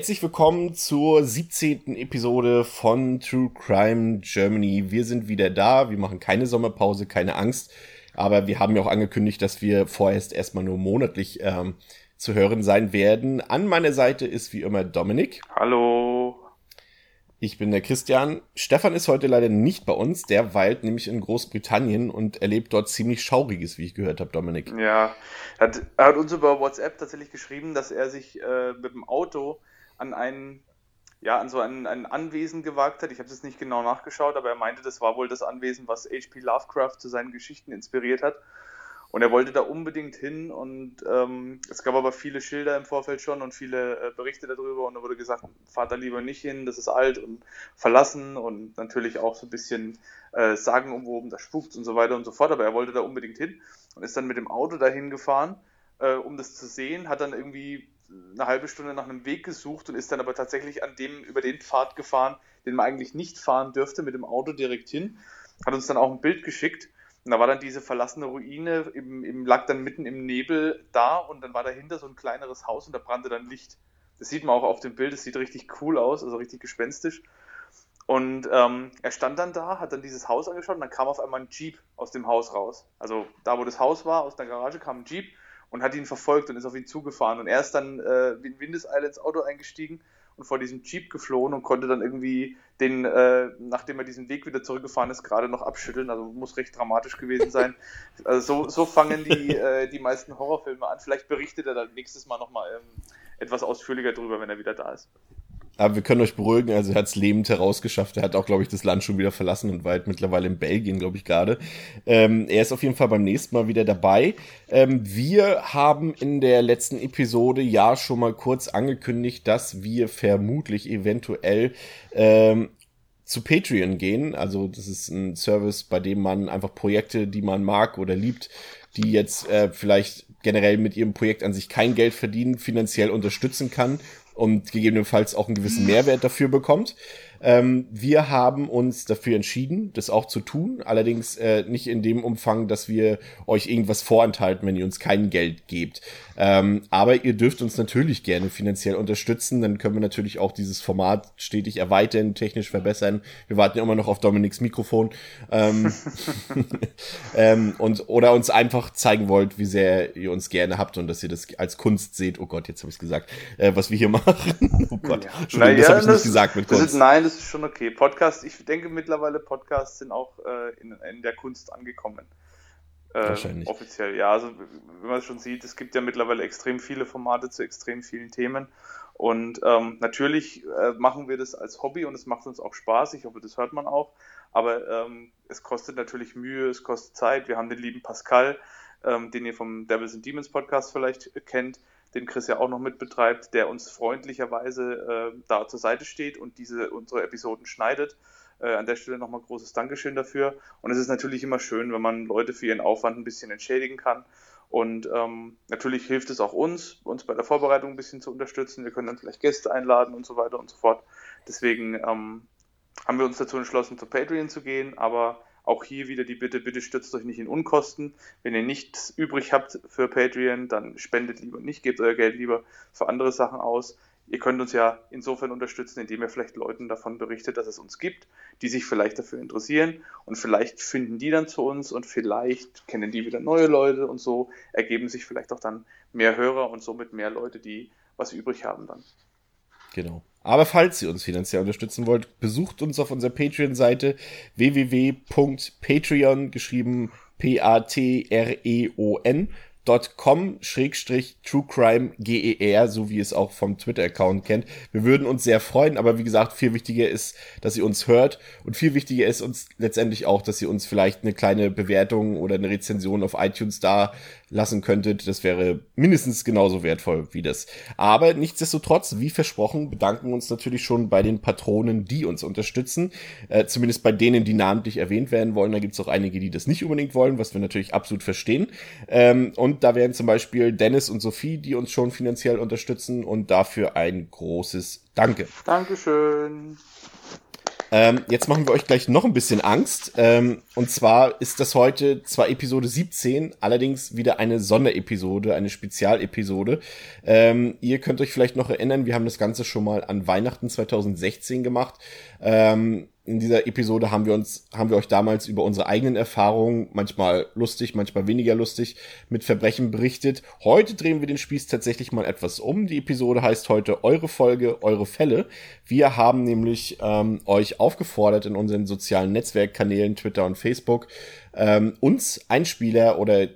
Herzlich willkommen zur 17. Episode von True Crime Germany. Wir sind wieder da. Wir machen keine Sommerpause, keine Angst. Aber wir haben ja auch angekündigt, dass wir vorerst erstmal nur monatlich ähm, zu hören sein werden. An meiner Seite ist wie immer Dominik. Hallo. Ich bin der Christian. Stefan ist heute leider nicht bei uns. Der weilt nämlich in Großbritannien und erlebt dort ziemlich Schauriges, wie ich gehört habe, Dominik. Ja, er hat, hat uns über WhatsApp tatsächlich geschrieben, dass er sich äh, mit dem Auto an ein, ja, an so ein, ein Anwesen gewagt hat. Ich habe es nicht genau nachgeschaut, aber er meinte, das war wohl das Anwesen, was H.P. Lovecraft zu seinen Geschichten inspiriert hat. Und er wollte da unbedingt hin und ähm, es gab aber viele Schilder im Vorfeld schon und viele äh, Berichte darüber und da wurde gesagt, fahrt da lieber nicht hin, das ist alt und verlassen und natürlich auch so ein bisschen äh, sagenumwoben, da spukt und so weiter und so fort, aber er wollte da unbedingt hin und ist dann mit dem Auto dahin gefahren, äh, um das zu sehen, hat dann irgendwie eine halbe Stunde nach einem Weg gesucht und ist dann aber tatsächlich an dem, über den Pfad gefahren, den man eigentlich nicht fahren dürfte, mit dem Auto direkt hin. Hat uns dann auch ein Bild geschickt. Und da war dann diese verlassene Ruine, im, im, lag dann mitten im Nebel da und dann war dahinter so ein kleineres Haus und da brannte dann Licht. Das sieht man auch auf dem Bild, das sieht richtig cool aus, also richtig gespenstisch. Und ähm, er stand dann da, hat dann dieses Haus angeschaut und dann kam auf einmal ein Jeep aus dem Haus raus. Also da, wo das Haus war, aus der Garage kam ein Jeep und hat ihn verfolgt und ist auf ihn zugefahren. Und er ist dann äh, in Windeseile ins Auto eingestiegen und vor diesem Jeep geflohen und konnte dann irgendwie den, äh, nachdem er diesen Weg wieder zurückgefahren ist, gerade noch abschütteln. Also muss recht dramatisch gewesen sein. Also so, so fangen die, äh, die meisten Horrorfilme an. Vielleicht berichtet er dann nächstes Mal nochmal ähm, etwas ausführlicher drüber, wenn er wieder da ist. Aber wir können euch beruhigen, also er hat es lebend herausgeschafft. Er hat auch, glaube ich, das Land schon wieder verlassen und war halt mittlerweile in Belgien, glaube ich, gerade. Ähm, er ist auf jeden Fall beim nächsten Mal wieder dabei. Ähm, wir haben in der letzten Episode ja schon mal kurz angekündigt, dass wir vermutlich eventuell ähm, zu Patreon gehen. Also das ist ein Service, bei dem man einfach Projekte, die man mag oder liebt, die jetzt äh, vielleicht generell mit ihrem Projekt an sich kein Geld verdienen, finanziell unterstützen kann und gegebenenfalls auch einen gewissen Mehrwert dafür bekommt. Ähm, wir haben uns dafür entschieden, das auch zu tun, allerdings äh, nicht in dem Umfang, dass wir euch irgendwas vorenthalten, wenn ihr uns kein Geld gebt. Ähm, aber ihr dürft uns natürlich gerne finanziell unterstützen, dann können wir natürlich auch dieses Format stetig erweitern, technisch verbessern. Wir warten immer noch auf Dominiks Mikrofon. Ähm, ähm, und oder uns einfach zeigen wollt, wie sehr ihr uns gerne habt und dass ihr das als Kunst seht. Oh Gott, jetzt habe ich gesagt, äh, was wir hier machen. oh Gott, ja. Entschuldigung, das habe ich nicht gesagt mit Kunst. Ist, nein, das ist schon okay. Podcasts, ich denke mittlerweile Podcasts sind auch äh, in, in, der Kunst angekommen. Äh, Wahrscheinlich. Offiziell, ja. Also, wenn man es schon sieht, es gibt ja mittlerweile extrem viele Formate zu extrem vielen Themen. Und ähm, natürlich äh, machen wir das als Hobby und es macht uns auch Spaß. Ich hoffe, das hört man auch. Aber ähm, es kostet natürlich Mühe, es kostet Zeit. Wir haben den lieben Pascal, ähm, den ihr vom Devils and Demons Podcast vielleicht kennt, den Chris ja auch noch mitbetreibt, der uns freundlicherweise äh, da zur Seite steht und diese unsere Episoden schneidet. Äh, an der Stelle nochmal großes Dankeschön dafür. Und es ist natürlich immer schön, wenn man Leute für ihren Aufwand ein bisschen entschädigen kann. Und ähm, natürlich hilft es auch uns, uns bei der Vorbereitung ein bisschen zu unterstützen. Wir können dann vielleicht Gäste einladen und so weiter und so fort. Deswegen ähm, haben wir uns dazu entschlossen, zu Patreon zu gehen. Aber auch hier wieder die Bitte, bitte stürzt euch nicht in Unkosten. Wenn ihr nichts übrig habt für Patreon, dann spendet lieber nicht, gebt euer Geld lieber für andere Sachen aus. Ihr könnt uns ja insofern unterstützen, indem ihr vielleicht Leuten davon berichtet, dass es uns gibt, die sich vielleicht dafür interessieren und vielleicht finden die dann zu uns und vielleicht kennen die wieder neue Leute und so ergeben sich vielleicht auch dann mehr Hörer und somit mehr Leute, die was übrig haben dann. Genau. Aber falls ihr uns finanziell unterstützen wollt, besucht uns auf unserer Patreon-Seite www.patreon geschrieben P-A-T-R-E-O-N com-truecrimeger, so wie es auch vom Twitter-Account kennt. Wir würden uns sehr freuen, aber wie gesagt, viel wichtiger ist, dass ihr uns hört und viel wichtiger ist uns letztendlich auch, dass ihr uns vielleicht eine kleine Bewertung oder eine Rezension auf iTunes da lassen könntet. Das wäre mindestens genauso wertvoll wie das. Aber nichtsdestotrotz, wie versprochen, bedanken wir uns natürlich schon bei den Patronen, die uns unterstützen. Äh, zumindest bei denen, die namentlich erwähnt werden wollen. Da gibt es auch einige, die das nicht unbedingt wollen, was wir natürlich absolut verstehen. Ähm, und da wären zum Beispiel Dennis und Sophie, die uns schon finanziell unterstützen und dafür ein großes Danke. Dankeschön. Ähm, jetzt machen wir euch gleich noch ein bisschen Angst. Ähm, und zwar ist das heute zwar Episode 17, allerdings wieder eine Sonderepisode, eine Spezialepisode. Ähm, ihr könnt euch vielleicht noch erinnern, wir haben das Ganze schon mal an Weihnachten 2016 gemacht. Ähm, in dieser Episode haben wir uns, haben wir euch damals über unsere eigenen Erfahrungen, manchmal lustig, manchmal weniger lustig, mit Verbrechen berichtet. Heute drehen wir den Spieß tatsächlich mal etwas um. Die Episode heißt heute Eure Folge, eure Fälle. Wir haben nämlich ähm, euch aufgefordert in unseren sozialen Netzwerkkanälen, Twitter und Facebook, ähm, uns Einspieler oder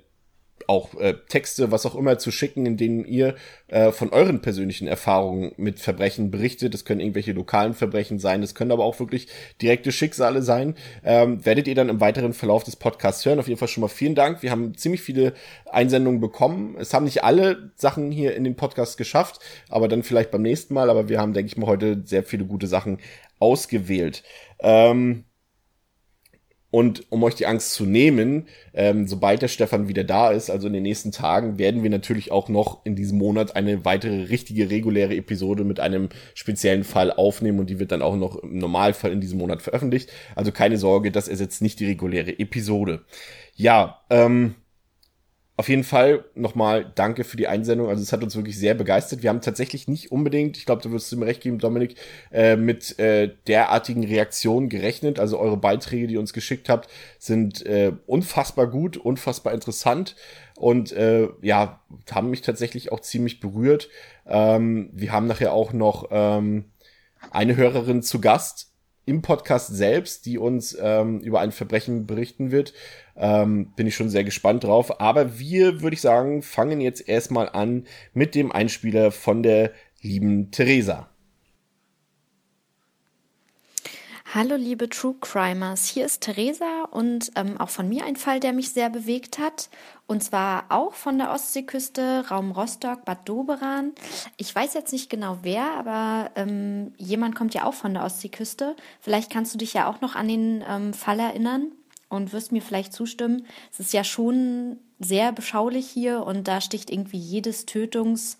auch äh, Texte, was auch immer zu schicken, in denen ihr äh, von euren persönlichen Erfahrungen mit Verbrechen berichtet. Das können irgendwelche lokalen Verbrechen sein, das können aber auch wirklich direkte Schicksale sein. Ähm, werdet ihr dann im weiteren Verlauf des Podcasts hören. Auf jeden Fall schon mal vielen Dank. Wir haben ziemlich viele Einsendungen bekommen. Es haben nicht alle Sachen hier in den Podcast geschafft, aber dann vielleicht beim nächsten Mal. Aber wir haben, denke ich mal, heute sehr viele gute Sachen ausgewählt. Ähm, und um euch die Angst zu nehmen, ähm, sobald der Stefan wieder da ist, also in den nächsten Tagen, werden wir natürlich auch noch in diesem Monat eine weitere richtige reguläre Episode mit einem speziellen Fall aufnehmen und die wird dann auch noch im Normalfall in diesem Monat veröffentlicht. Also keine Sorge, das ersetzt nicht die reguläre Episode. Ja, ähm, auf jeden Fall nochmal danke für die Einsendung. Also es hat uns wirklich sehr begeistert. Wir haben tatsächlich nicht unbedingt, ich glaube, du wirst mir recht geben, Dominik, äh, mit äh, derartigen Reaktionen gerechnet. Also eure Beiträge, die ihr uns geschickt habt, sind äh, unfassbar gut, unfassbar interessant und äh, ja, haben mich tatsächlich auch ziemlich berührt. Ähm, wir haben nachher auch noch ähm, eine Hörerin zu Gast im Podcast selbst, die uns ähm, über ein Verbrechen berichten wird. Ähm, bin ich schon sehr gespannt drauf. Aber wir, würde ich sagen, fangen jetzt erstmal an mit dem Einspieler von der lieben Theresa. Hallo liebe True Crimers, hier ist Theresa und ähm, auch von mir ein Fall, der mich sehr bewegt hat. Und zwar auch von der Ostseeküste, Raum Rostock, Bad Doberan. Ich weiß jetzt nicht genau wer, aber ähm, jemand kommt ja auch von der Ostseeküste. Vielleicht kannst du dich ja auch noch an den ähm, Fall erinnern und wirst mir vielleicht zustimmen. Es ist ja schon sehr beschaulich hier und da sticht irgendwie jedes Tötungs-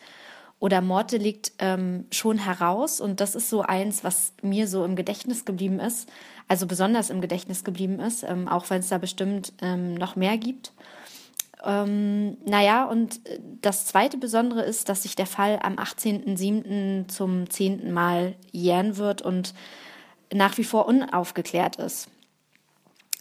oder Morddelikt ähm, schon heraus. Und das ist so eins, was mir so im Gedächtnis geblieben ist, also besonders im Gedächtnis geblieben ist, ähm, auch wenn es da bestimmt ähm, noch mehr gibt. Ähm, naja, und das zweite Besondere ist, dass sich der Fall am 18.07. zum zehnten Mal jähren wird und nach wie vor unaufgeklärt ist.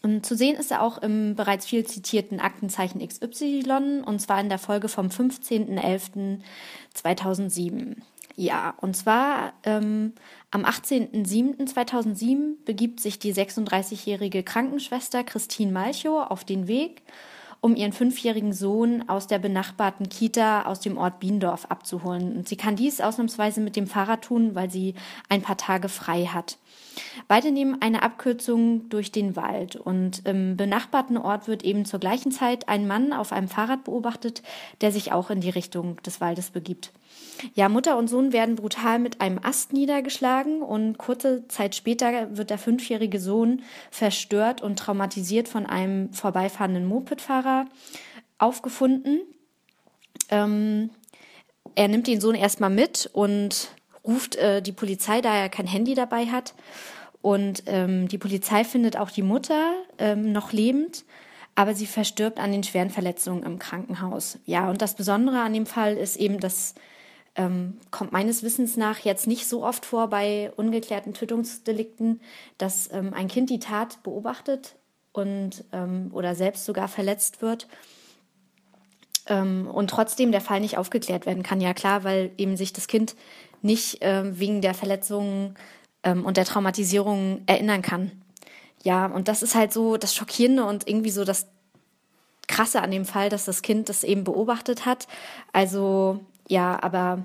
Und zu sehen ist er auch im bereits viel zitierten Aktenzeichen XY und zwar in der Folge vom 15.11.2007. Ja, und zwar ähm, am 18.07.2007 begibt sich die 36-jährige Krankenschwester Christine Malchow auf den Weg, um ihren fünfjährigen Sohn aus der benachbarten Kita aus dem Ort Biendorf abzuholen. Und sie kann dies ausnahmsweise mit dem Fahrrad tun, weil sie ein paar Tage frei hat. Beide nehmen eine Abkürzung durch den Wald und im benachbarten Ort wird eben zur gleichen Zeit ein Mann auf einem Fahrrad beobachtet, der sich auch in die Richtung des Waldes begibt. Ja, Mutter und Sohn werden brutal mit einem Ast niedergeschlagen und kurze Zeit später wird der fünfjährige Sohn verstört und traumatisiert von einem vorbeifahrenden Mopedfahrer aufgefunden. Ähm, er nimmt den Sohn erstmal mit und ruft äh, die Polizei, da er kein Handy dabei hat. Und ähm, die Polizei findet auch die Mutter ähm, noch lebend, aber sie verstirbt an den schweren Verletzungen im Krankenhaus. Ja, und das Besondere an dem Fall ist eben, dass ähm, kommt meines Wissens nach jetzt nicht so oft vor bei ungeklärten Tötungsdelikten, dass ähm, ein Kind die Tat beobachtet und ähm, oder selbst sogar verletzt wird ähm, und trotzdem der Fall nicht aufgeklärt werden kann. Ja klar, weil eben sich das Kind nicht äh, wegen der Verletzungen ähm, und der Traumatisierung erinnern kann. Ja, und das ist halt so das Schockierende und irgendwie so das Krasse an dem Fall, dass das Kind das eben beobachtet hat. Also ja, aber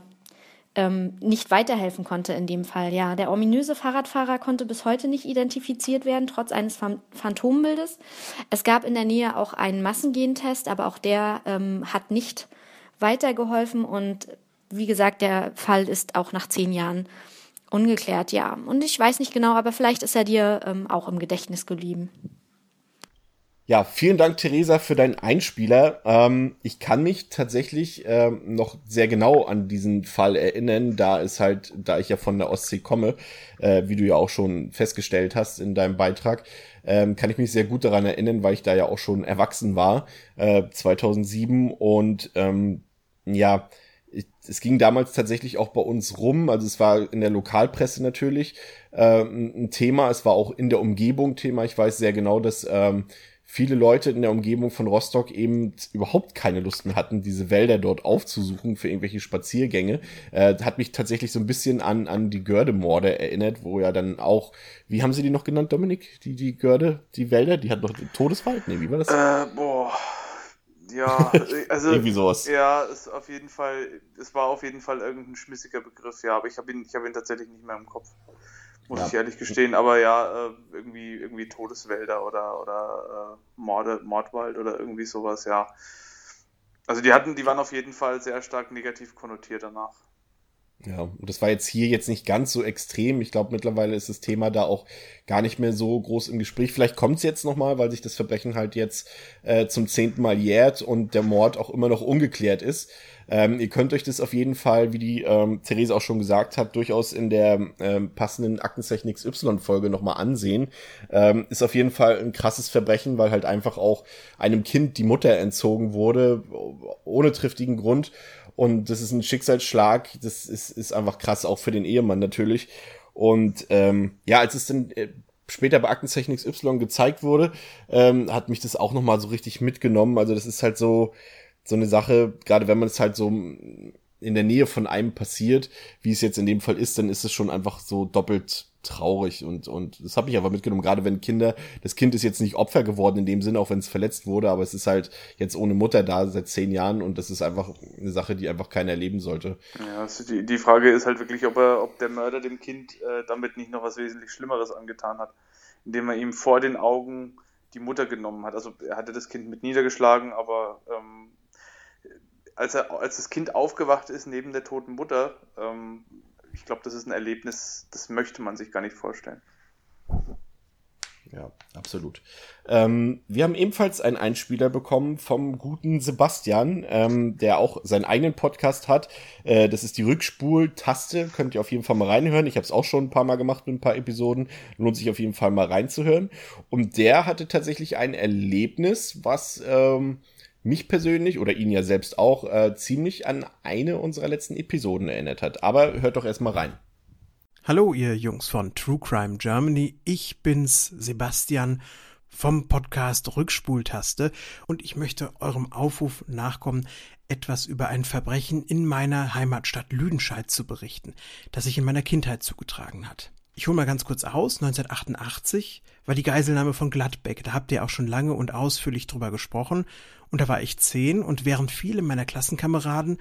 ähm, nicht weiterhelfen konnte in dem Fall. Ja, der ominöse Fahrradfahrer konnte bis heute nicht identifiziert werden, trotz eines Phan Phantombildes. Es gab in der Nähe auch einen Massengentest, aber auch der ähm, hat nicht weitergeholfen und wie gesagt, der Fall ist auch nach zehn Jahren ungeklärt, ja. Und ich weiß nicht genau, aber vielleicht ist er dir ähm, auch im Gedächtnis geblieben. Ja, vielen Dank, Theresa, für deinen Einspieler. Ähm, ich kann mich tatsächlich ähm, noch sehr genau an diesen Fall erinnern, da es halt, da ich ja von der Ostsee komme, äh, wie du ja auch schon festgestellt hast in deinem Beitrag, ähm, kann ich mich sehr gut daran erinnern, weil ich da ja auch schon erwachsen war, äh, 2007 und ähm, ja, es ging damals tatsächlich auch bei uns rum, also es war in der Lokalpresse natürlich äh, ein Thema, es war auch in der Umgebung Thema. Ich weiß sehr genau, dass ähm, viele Leute in der Umgebung von Rostock eben überhaupt keine Lust mehr hatten, diese Wälder dort aufzusuchen für irgendwelche Spaziergänge. Äh, hat mich tatsächlich so ein bisschen an, an die Gördemorde erinnert, wo ja dann auch, wie haben sie die noch genannt, Dominik? Die, die Görde, die Wälder, die hat noch Todeswald? Nee, wie war das? Äh, boah. Ja, also irgendwie sowas. Ja, ist auf jeden Fall, es war auf jeden Fall irgendein schmissiger Begriff, ja, aber ich habe ihn, ich habe ihn tatsächlich nicht mehr im Kopf muss ja. ich ehrlich gestehen. Aber ja, äh, irgendwie, irgendwie Todeswälder oder, oder äh, Morde, Mordwald oder irgendwie sowas, ja. Also die hatten, die waren auf jeden Fall sehr stark negativ konnotiert danach. Ja, und das war jetzt hier jetzt nicht ganz so extrem. Ich glaube, mittlerweile ist das Thema da auch gar nicht mehr so groß im Gespräch. Vielleicht kommt es jetzt nochmal, weil sich das Verbrechen halt jetzt äh, zum zehnten Mal jährt und der Mord auch immer noch ungeklärt ist. Ähm, ihr könnt euch das auf jeden Fall, wie die ähm, Therese auch schon gesagt hat, durchaus in der ähm, passenden Aktenzeichen XY-Folge nochmal ansehen. Ähm, ist auf jeden Fall ein krasses Verbrechen, weil halt einfach auch einem Kind die Mutter entzogen wurde, ohne triftigen Grund. Und das ist ein Schicksalsschlag. Das ist, ist einfach krass, auch für den Ehemann natürlich. Und ähm, ja, als es dann äh, später bei Aktenzeichen XY gezeigt wurde, ähm, hat mich das auch nochmal so richtig mitgenommen. Also das ist halt so, so eine Sache, gerade wenn man es halt so in der Nähe von einem passiert, wie es jetzt in dem Fall ist, dann ist es schon einfach so doppelt traurig und und das habe ich aber mitgenommen, gerade wenn Kinder, das Kind ist jetzt nicht Opfer geworden in dem Sinne, auch wenn es verletzt wurde, aber es ist halt jetzt ohne Mutter da seit zehn Jahren und das ist einfach eine Sache, die einfach keiner erleben sollte. Ja, also die, die Frage ist halt wirklich, ob er, ob der Mörder dem Kind äh, damit nicht noch was wesentlich Schlimmeres angetan hat, indem er ihm vor den Augen die Mutter genommen hat. Also er hatte das Kind mit niedergeschlagen, aber ähm, als er, als das Kind aufgewacht ist neben der toten Mutter, ähm, ich glaube, das ist ein Erlebnis, das möchte man sich gar nicht vorstellen. Ja, absolut. Ähm, wir haben ebenfalls einen Einspieler bekommen vom guten Sebastian, ähm, der auch seinen eigenen Podcast hat. Äh, das ist die Rückspul-Taste. Könnt ihr auf jeden Fall mal reinhören. Ich habe es auch schon ein paar Mal gemacht mit ein paar Episoden. Lohnt sich auf jeden Fall mal reinzuhören. Und der hatte tatsächlich ein Erlebnis, was ähm, mich persönlich oder ihn ja selbst auch äh, ziemlich an eine unserer letzten Episoden erinnert hat. Aber hört doch erstmal rein. Hallo, ihr Jungs von True Crime Germany. Ich bin's, Sebastian vom Podcast Rückspultaste und ich möchte eurem Aufruf nachkommen, etwas über ein Verbrechen in meiner Heimatstadt Lüdenscheid zu berichten, das sich in meiner Kindheit zugetragen hat. Ich hole mal ganz kurz aus. 1988 war die Geiselnahme von Gladbeck. Da habt ihr auch schon lange und ausführlich drüber gesprochen. Und da war ich zehn und während viele meiner Klassenkameraden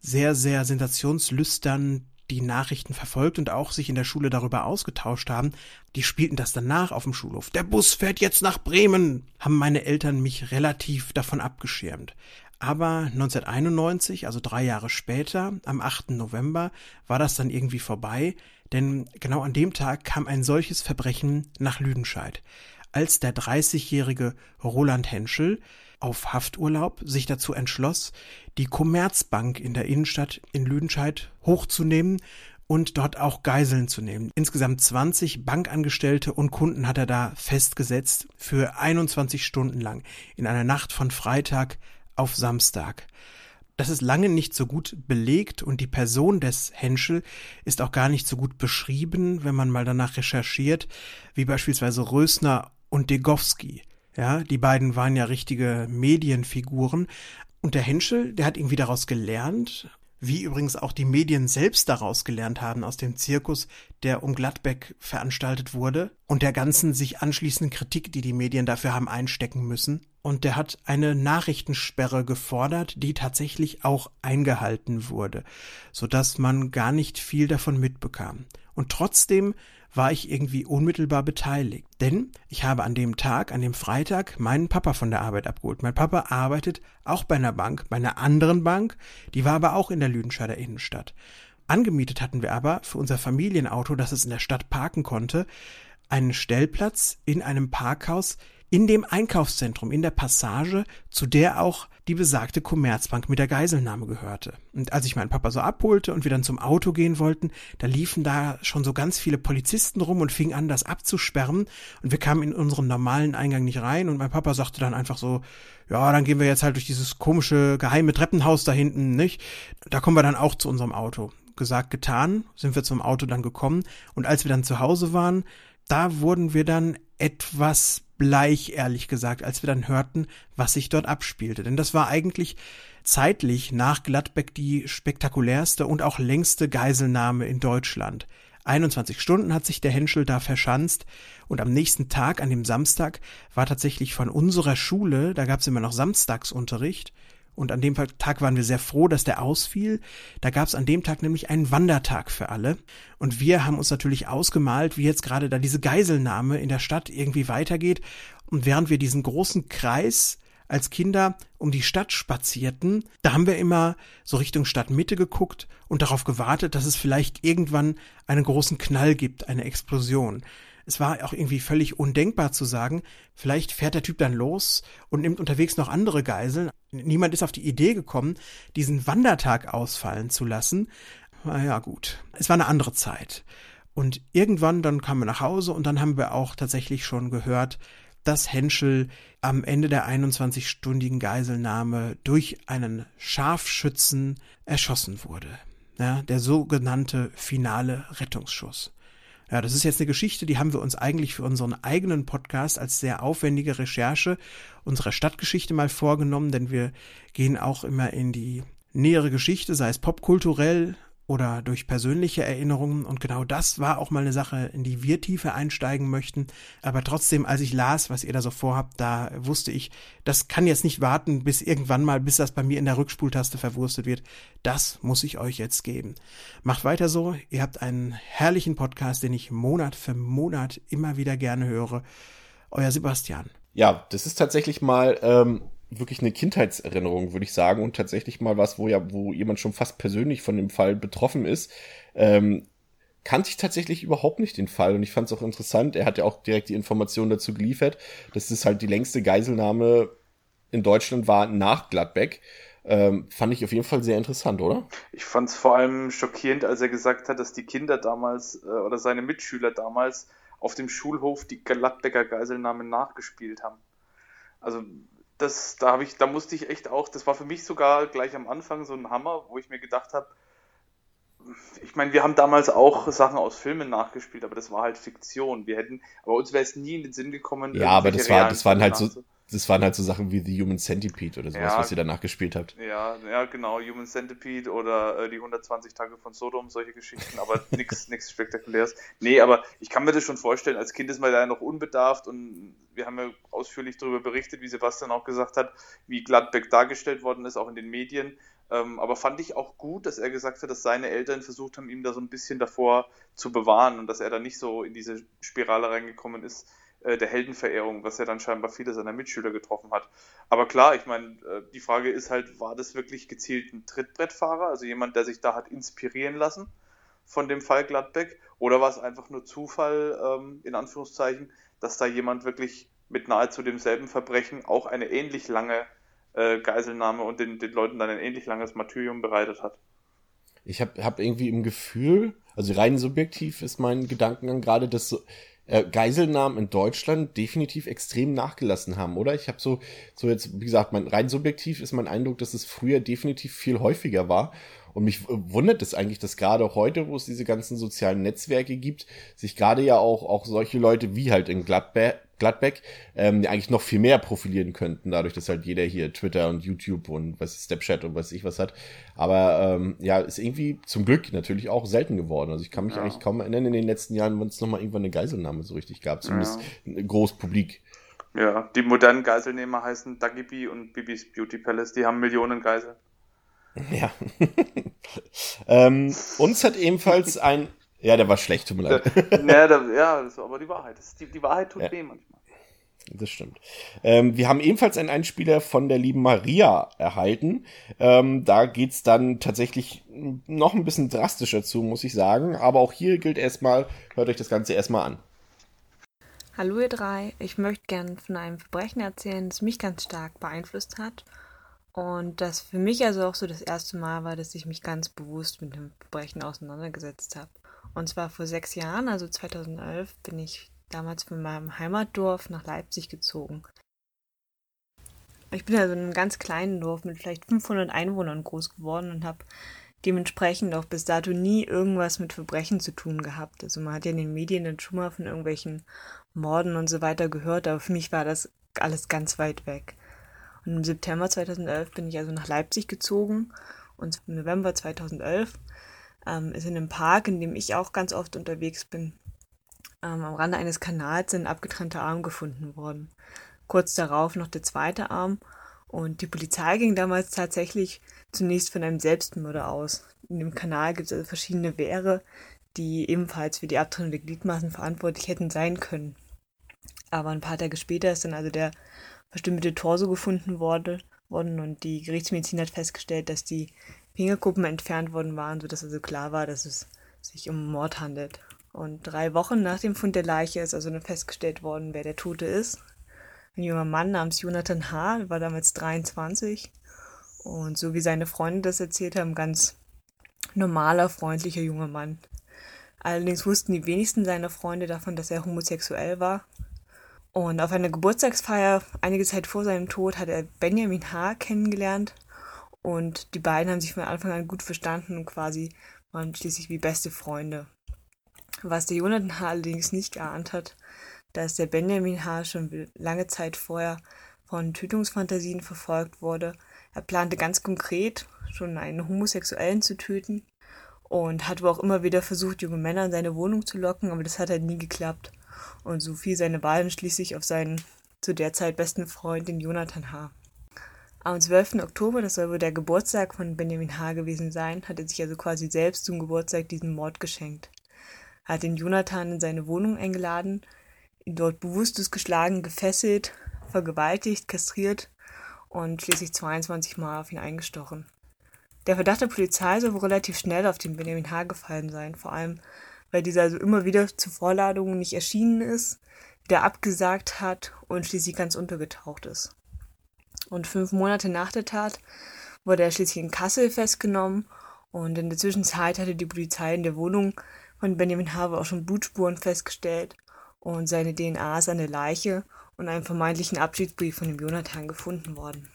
sehr, sehr sensationslüstern die Nachrichten verfolgt und auch sich in der Schule darüber ausgetauscht haben, die spielten das danach auf dem Schulhof. Der Bus fährt jetzt nach Bremen, haben meine Eltern mich relativ davon abgeschirmt. Aber 1991, also drei Jahre später, am 8. November, war das dann irgendwie vorbei, denn genau an dem Tag kam ein solches Verbrechen nach Lüdenscheid, als der 30-jährige Roland Henschel auf Hafturlaub sich dazu entschloss, die Commerzbank in der Innenstadt in Lüdenscheid hochzunehmen und dort auch Geiseln zu nehmen. Insgesamt 20 Bankangestellte und Kunden hat er da festgesetzt für 21 Stunden lang in einer Nacht von Freitag auf Samstag. Das ist lange nicht so gut belegt und die Person des Henschel ist auch gar nicht so gut beschrieben, wenn man mal danach recherchiert, wie beispielsweise Rösner und Degowski. Ja, die beiden waren ja richtige Medienfiguren. Und der Henschel, der hat irgendwie daraus gelernt, wie übrigens auch die Medien selbst daraus gelernt haben aus dem Zirkus, der um Gladbeck veranstaltet wurde und der ganzen sich anschließenden Kritik, die die Medien dafür haben einstecken müssen. Und der hat eine Nachrichtensperre gefordert, die tatsächlich auch eingehalten wurde, so dass man gar nicht viel davon mitbekam. Und trotzdem war ich irgendwie unmittelbar beteiligt. Denn ich habe an dem Tag, an dem Freitag, meinen Papa von der Arbeit abgeholt. Mein Papa arbeitet auch bei einer Bank, bei einer anderen Bank, die war aber auch in der Lüdenscheider Innenstadt. Angemietet hatten wir aber für unser Familienauto, das es in der Stadt parken konnte, einen Stellplatz in einem Parkhaus in dem Einkaufszentrum, in der Passage, zu der auch die besagte Commerzbank mit der Geiselnahme gehörte. Und als ich meinen Papa so abholte und wir dann zum Auto gehen wollten, da liefen da schon so ganz viele Polizisten rum und fingen an, das abzusperren. Und wir kamen in unseren normalen Eingang nicht rein und mein Papa sagte dann einfach so, ja, dann gehen wir jetzt halt durch dieses komische geheime Treppenhaus da hinten, nicht? Da kommen wir dann auch zu unserem Auto. Gesagt, getan, sind wir zum Auto dann gekommen. Und als wir dann zu Hause waren, da wurden wir dann etwas bleich, ehrlich gesagt, als wir dann hörten, was sich dort abspielte. Denn das war eigentlich zeitlich nach Gladbeck die spektakulärste und auch längste Geiselnahme in Deutschland. 21 Stunden hat sich der Henschel da verschanzt und am nächsten Tag, an dem Samstag, war tatsächlich von unserer Schule, da gab es immer noch Samstagsunterricht, und an dem Tag waren wir sehr froh, dass der ausfiel. Da gab es an dem Tag nämlich einen Wandertag für alle. Und wir haben uns natürlich ausgemalt, wie jetzt gerade da diese Geiselnahme in der Stadt irgendwie weitergeht. Und während wir diesen großen Kreis als Kinder um die Stadt spazierten, da haben wir immer so Richtung Stadtmitte geguckt und darauf gewartet, dass es vielleicht irgendwann einen großen Knall gibt, eine Explosion. Es war auch irgendwie völlig undenkbar zu sagen, vielleicht fährt der Typ dann los und nimmt unterwegs noch andere Geiseln. Niemand ist auf die Idee gekommen, diesen Wandertag ausfallen zu lassen. Naja, gut. Es war eine andere Zeit. Und irgendwann dann kamen wir nach Hause und dann haben wir auch tatsächlich schon gehört, dass Henschel am Ende der 21-stündigen Geiselnahme durch einen Scharfschützen erschossen wurde. Ja, der sogenannte finale Rettungsschuss. Ja, das ist jetzt eine Geschichte, die haben wir uns eigentlich für unseren eigenen Podcast als sehr aufwendige Recherche unserer Stadtgeschichte mal vorgenommen, denn wir gehen auch immer in die nähere Geschichte, sei es popkulturell oder durch persönliche Erinnerungen. Und genau das war auch mal eine Sache, in die wir tiefer einsteigen möchten. Aber trotzdem, als ich las, was ihr da so vorhabt, da wusste ich, das kann jetzt nicht warten, bis irgendwann mal, bis das bei mir in der Rückspultaste verwurstet wird. Das muss ich euch jetzt geben. Macht weiter so. Ihr habt einen herrlichen Podcast, den ich Monat für Monat immer wieder gerne höre. Euer Sebastian. Ja, das ist tatsächlich mal ähm, wirklich eine Kindheitserinnerung, würde ich sagen, und tatsächlich mal was, wo ja, wo jemand schon fast persönlich von dem Fall betroffen ist. Ähm, kannte ich tatsächlich überhaupt nicht den Fall und ich fand es auch interessant. Er hat ja auch direkt die Information dazu geliefert, dass es halt die längste Geiselnahme in Deutschland war nach Gladbeck. Ähm, fand ich auf jeden Fall sehr interessant, oder? Ich fand es vor allem schockierend, als er gesagt hat, dass die Kinder damals äh, oder seine Mitschüler damals auf dem Schulhof die Gladbecker Geiselnahme nachgespielt haben. Also das, da habe ich, da musste ich echt auch, das war für mich sogar gleich am Anfang so ein Hammer, wo ich mir gedacht habe, ich meine, wir haben damals auch Sachen aus Filmen nachgespielt, aber das war halt Fiktion. Wir hätten, aber uns wäre es nie in den Sinn gekommen. Ja, aber das war, das waren halt so, das waren halt so Sachen wie The Human Centipede oder sowas, ja, was ihr danach gespielt habt. Ja, ja, genau, Human Centipede oder äh, die 120 Tage von Sodom, solche Geschichten, aber nichts Spektakuläres. Nee, aber ich kann mir das schon vorstellen, als Kind ist man da noch unbedarft und wir haben ja ausführlich darüber berichtet, wie Sebastian auch gesagt hat, wie Gladbeck dargestellt worden ist, auch in den Medien. Ähm, aber fand ich auch gut, dass er gesagt hat, dass seine Eltern versucht haben, ihm da so ein bisschen davor zu bewahren und dass er da nicht so in diese Spirale reingekommen ist, äh, der Heldenverehrung, was ja dann scheinbar viele seiner Mitschüler getroffen hat. Aber klar, ich meine, äh, die Frage ist halt, war das wirklich gezielt ein Trittbrettfahrer, also jemand, der sich da hat inspirieren lassen von dem Fall Gladbeck, oder war es einfach nur Zufall, ähm, in Anführungszeichen, dass da jemand wirklich mit nahezu demselben Verbrechen auch eine ähnlich lange äh, Geiselnahme und den, den Leuten dann ein ähnlich langes Martyrium bereitet hat? Ich habe hab irgendwie im Gefühl, also rein subjektiv ist mein Gedankengang gerade, dass so, äh, Geiselnahmen in Deutschland definitiv extrem nachgelassen haben, oder? Ich habe so, so jetzt, wie gesagt, mein, rein subjektiv ist mein Eindruck, dass es früher definitiv viel häufiger war. Und mich wundert es eigentlich, dass gerade heute, wo es diese ganzen sozialen Netzwerke gibt, sich gerade ja auch, auch solche Leute wie halt in Gladbeck, Gladbeck ähm, die eigentlich noch viel mehr profilieren könnten, dadurch, dass halt jeder hier Twitter und YouTube und was Snapchat und was ich was hat. Aber ähm, ja, ist irgendwie zum Glück natürlich auch selten geworden. Also ich kann mich ja. eigentlich kaum erinnern in den letzten Jahren, wenn es nochmal irgendwann eine Geiselnahme so richtig gab, zumindest ja. groß publik. Ja, die modernen Geiselnehmer heißen Dagi B und Bibis Beauty Palace, die haben Millionen Geiseln. Ja. ähm, uns hat ebenfalls ein ja, der war schlecht, tut mir leid. ja, da, ja, das war aber die Wahrheit. Das, die, die Wahrheit tut ja. weh manchmal. Das stimmt. Ähm, wir haben ebenfalls einen Einspieler von der lieben Maria erhalten. Ähm, da geht's dann tatsächlich noch ein bisschen drastischer zu, muss ich sagen. Aber auch hier gilt erstmal, hört euch das Ganze erstmal an. Hallo ihr drei, ich möchte gerne von einem Verbrechen erzählen, das mich ganz stark beeinflusst hat und das für mich also auch so das erste Mal war, dass ich mich ganz bewusst mit dem Verbrechen auseinandergesetzt habe. Und zwar vor sechs Jahren, also 2011, bin ich damals von meinem Heimatdorf nach Leipzig gezogen. Ich bin also in einem ganz kleinen Dorf mit vielleicht 500 Einwohnern groß geworden und habe dementsprechend auch bis dato nie irgendwas mit Verbrechen zu tun gehabt. Also man hat ja in den Medien dann schon mal von irgendwelchen Morden und so weiter gehört, aber für mich war das alles ganz weit weg. Und im September 2011 bin ich also nach Leipzig gezogen und im November 2011 ähm, ist in einem Park, in dem ich auch ganz oft unterwegs bin, ähm, am Rande eines Kanals ein abgetrennter Arm gefunden worden. Kurz darauf noch der zweite Arm und die Polizei ging damals tatsächlich zunächst von einem Selbstmörder aus. In dem Kanal gibt es also verschiedene Wehre, die ebenfalls für die Abtrennung der Gliedmaßen verantwortlich hätten sein können. Aber ein paar Tage später ist dann also der verstümmelte Torso gefunden wurde, worden und die Gerichtsmedizin hat festgestellt, dass die Fingerkuppen entfernt worden waren, sodass also klar war, dass es sich um Mord handelt. Und drei Wochen nach dem Fund der Leiche ist also dann festgestellt worden, wer der Tote ist. Ein junger Mann namens Jonathan H., war damals 23 und so wie seine Freunde das erzählt haben, ganz normaler, freundlicher junger Mann. Allerdings wussten die wenigsten seiner Freunde davon, dass er homosexuell war und auf einer Geburtstagsfeier, einige Zeit vor seinem Tod, hat er Benjamin H. kennengelernt. Und die beiden haben sich von Anfang an gut verstanden und quasi waren schließlich wie beste Freunde. Was der Jonathan H. allerdings nicht geahnt hat, dass der Benjamin H. schon lange Zeit vorher von Tötungsfantasien verfolgt wurde. Er plante ganz konkret, schon einen Homosexuellen zu töten und hat wohl auch immer wieder versucht, junge Männer in seine Wohnung zu locken, aber das hat halt nie geklappt. Und so fiel seine Wahl schließlich auf seinen zu der Zeit besten Freund, den Jonathan H. Am 12. Oktober, das soll wohl der Geburtstag von Benjamin H. gewesen sein, hat er sich also quasi selbst zum Geburtstag diesen Mord geschenkt. Er hat den Jonathan in seine Wohnung eingeladen, ihn dort bewusstlos geschlagen, gefesselt, vergewaltigt, kastriert und schließlich 22 Mal auf ihn eingestochen. Der Verdacht der Polizei soll wohl relativ schnell auf den Benjamin H. gefallen sein, vor allem weil dieser also immer wieder zu Vorladungen nicht erschienen ist, wieder abgesagt hat und schließlich ganz untergetaucht ist. Und fünf Monate nach der Tat wurde er schließlich in Kassel festgenommen und in der Zwischenzeit hatte die Polizei in der Wohnung von Benjamin Harvey auch schon Blutspuren festgestellt und seine DNA ist an der Leiche und einem vermeintlichen Abschiedsbrief von dem Jonathan gefunden worden.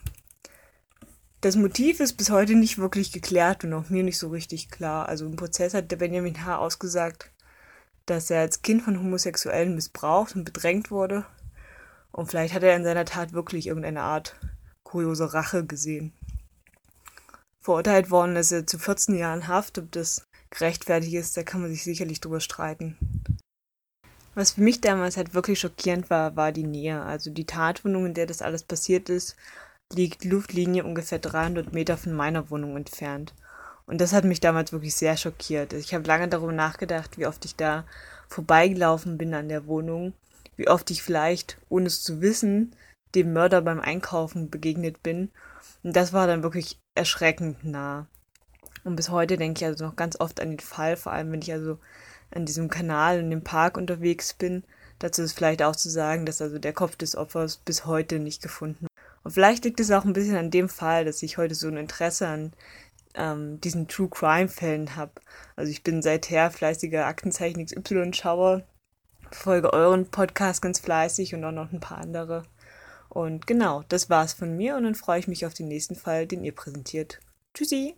Das Motiv ist bis heute nicht wirklich geklärt und auch mir nicht so richtig klar. Also im Prozess hat der Benjamin H. ausgesagt, dass er als Kind von Homosexuellen missbraucht und bedrängt wurde. Und vielleicht hat er in seiner Tat wirklich irgendeine Art kuriose Rache gesehen. Verurteilt worden ist er zu 14 Jahren Haft. Ob das gerechtfertigt ist, da kann man sich sicherlich drüber streiten. Was für mich damals halt wirklich schockierend war, war die Nähe. Also die Tatwohnung, in der das alles passiert ist, liegt Luftlinie ungefähr 300 Meter von meiner Wohnung entfernt. Und das hat mich damals wirklich sehr schockiert. Ich habe lange darüber nachgedacht, wie oft ich da vorbeigelaufen bin an der Wohnung, wie oft ich vielleicht, ohne es zu wissen, dem Mörder beim Einkaufen begegnet bin. Und das war dann wirklich erschreckend nah. Und bis heute denke ich also noch ganz oft an den Fall, vor allem wenn ich also an diesem Kanal in dem Park unterwegs bin. Dazu ist vielleicht auch zu sagen, dass also der Kopf des Opfers bis heute nicht gefunden und vielleicht liegt es auch ein bisschen an dem Fall, dass ich heute so ein Interesse an ähm, diesen True Crime Fällen habe. Also ich bin seither fleißiger Aktenzeichen XY-Schauer, folge euren Podcast ganz fleißig und auch noch ein paar andere. Und genau, das war's von mir und dann freue ich mich auf den nächsten Fall, den ihr präsentiert. Tschüssi!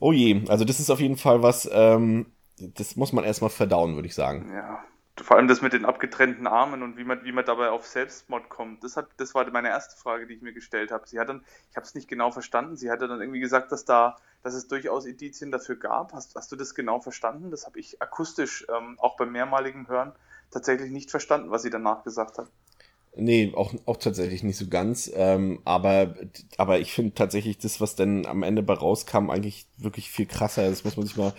Oh je, also das ist auf jeden Fall was, ähm, das muss man erstmal verdauen, würde ich sagen. Ja, vor allem das mit den abgetrennten Armen und wie man, wie man dabei auf Selbstmord kommt, das, hat, das war meine erste Frage, die ich mir gestellt habe. Sie hat dann, ich habe es nicht genau verstanden, sie hatte dann irgendwie gesagt, dass da, dass es durchaus Indizien dafür gab. Hast, hast du das genau verstanden? Das habe ich akustisch ähm, auch beim mehrmaligen Hören tatsächlich nicht verstanden, was sie danach gesagt hat. Nee, auch, auch tatsächlich nicht so ganz. Ähm, aber, aber ich finde tatsächlich das, was dann am Ende bei rauskam, eigentlich wirklich viel krasser. Das muss man sich mal.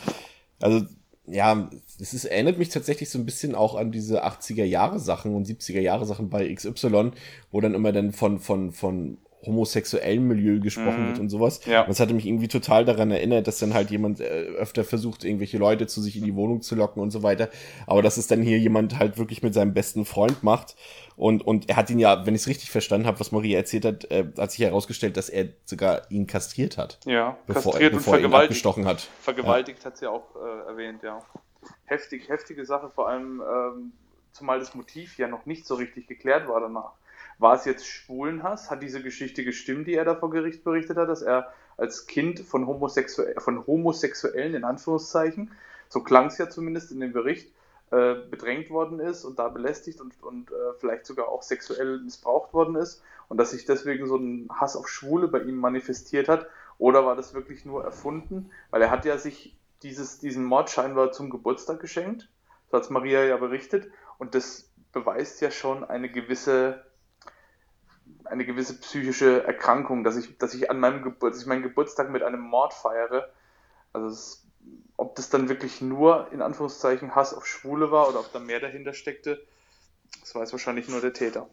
Also ja, es ist, erinnert mich tatsächlich so ein bisschen auch an diese 80er Jahre Sachen und 70er Jahre Sachen bei XY, wo dann immer dann von, von, von homosexuellen Milieu gesprochen Mhm. wird und sowas. Ja. Und das hatte mich irgendwie total daran erinnert, dass dann halt jemand äh, öfter versucht, irgendwelche Leute zu sich in die Wohnung zu locken und so weiter. Aber dass es dann hier jemand halt wirklich mit seinem besten Freund macht. Und, und er hat ihn ja, wenn ich es richtig verstanden habe, was Maria erzählt hat, äh, hat sich herausgestellt, dass er sogar ihn kastriert hat, Ja, bevor, kastriert und bevor er ihn abgestochen hat. Vergewaltigt hat sie auch äh, erwähnt, ja. Heftig, heftige Sache, vor allem, ähm, zumal das Motiv ja noch nicht so richtig geklärt war danach. War es jetzt Schwulenhass? Hat diese Geschichte gestimmt, die er da vor Gericht berichtet hat, dass er als Kind von, Homosexu von Homosexuellen, in Anführungszeichen, so klang es ja zumindest in dem Bericht, äh, bedrängt worden ist und da belästigt und, und äh, vielleicht sogar auch sexuell missbraucht worden ist und dass sich deswegen so ein Hass auf Schwule bei ihm manifestiert hat? Oder war das wirklich nur erfunden? Weil er hat ja sich dieses, diesen Mord scheinbar zum Geburtstag geschenkt, so hat Maria ja berichtet, und das beweist ja schon eine gewisse, eine gewisse psychische Erkrankung, dass ich, dass ich an meinem Geburt, dass ich meinen Geburtstag mit einem Mord feiere. Also es, ob das dann wirklich nur in Anführungszeichen Hass auf Schwule war oder ob da mehr dahinter steckte, das weiß wahrscheinlich nur der Täter.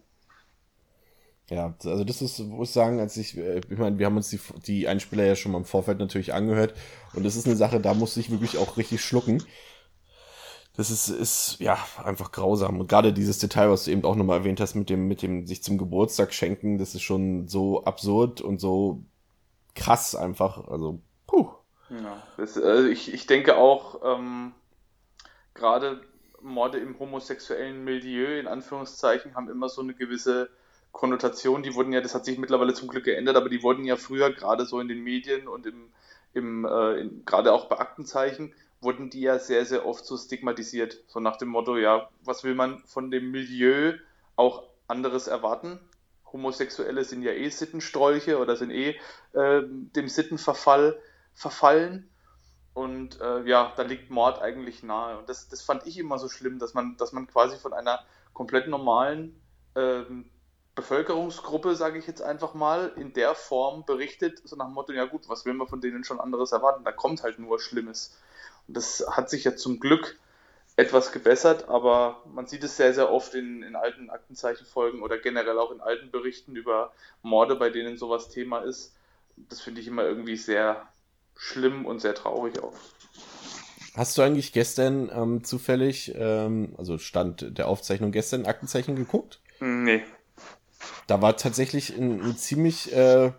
Ja, also das ist, muss ich sagen, als ich, äh, ich meine, wir haben uns die, die Einspieler ja schon mal im Vorfeld natürlich angehört und das ist eine Sache, da musste ich wirklich auch richtig schlucken. Das ist, ist ja einfach grausam. Und gerade dieses Detail, was du eben auch nochmal erwähnt hast, mit dem, mit dem sich zum Geburtstag schenken, das ist schon so absurd und so krass einfach. Also, puh. Ja, das, also ich, ich denke auch, ähm, gerade Morde im homosexuellen Milieu, in Anführungszeichen, haben immer so eine gewisse Konnotation. Die wurden ja, das hat sich mittlerweile zum Glück geändert, aber die wurden ja früher gerade so in den Medien und im, im äh, gerade auch bei Aktenzeichen, wurden die ja sehr, sehr oft so stigmatisiert. So nach dem Motto, ja, was will man von dem Milieu auch anderes erwarten? Homosexuelle sind ja eh Sittenstrolche oder sind eh äh, dem Sittenverfall verfallen. Und äh, ja, da liegt Mord eigentlich nahe. Und das, das fand ich immer so schlimm, dass man, dass man quasi von einer komplett normalen ähm, Bevölkerungsgruppe, sage ich jetzt einfach mal, in der Form berichtet, so nach dem Motto, ja gut, was will man von denen schon anderes erwarten? Da kommt halt nur Schlimmes. Das hat sich ja zum Glück etwas gebessert, aber man sieht es sehr, sehr oft in, in alten Aktenzeichenfolgen oder generell auch in alten Berichten über Morde, bei denen sowas Thema ist. Das finde ich immer irgendwie sehr schlimm und sehr traurig auch. Hast du eigentlich gestern ähm, zufällig, ähm, also Stand der Aufzeichnung gestern, Aktenzeichen geguckt? Nee. Da war tatsächlich ein, ein ziemlich, äh,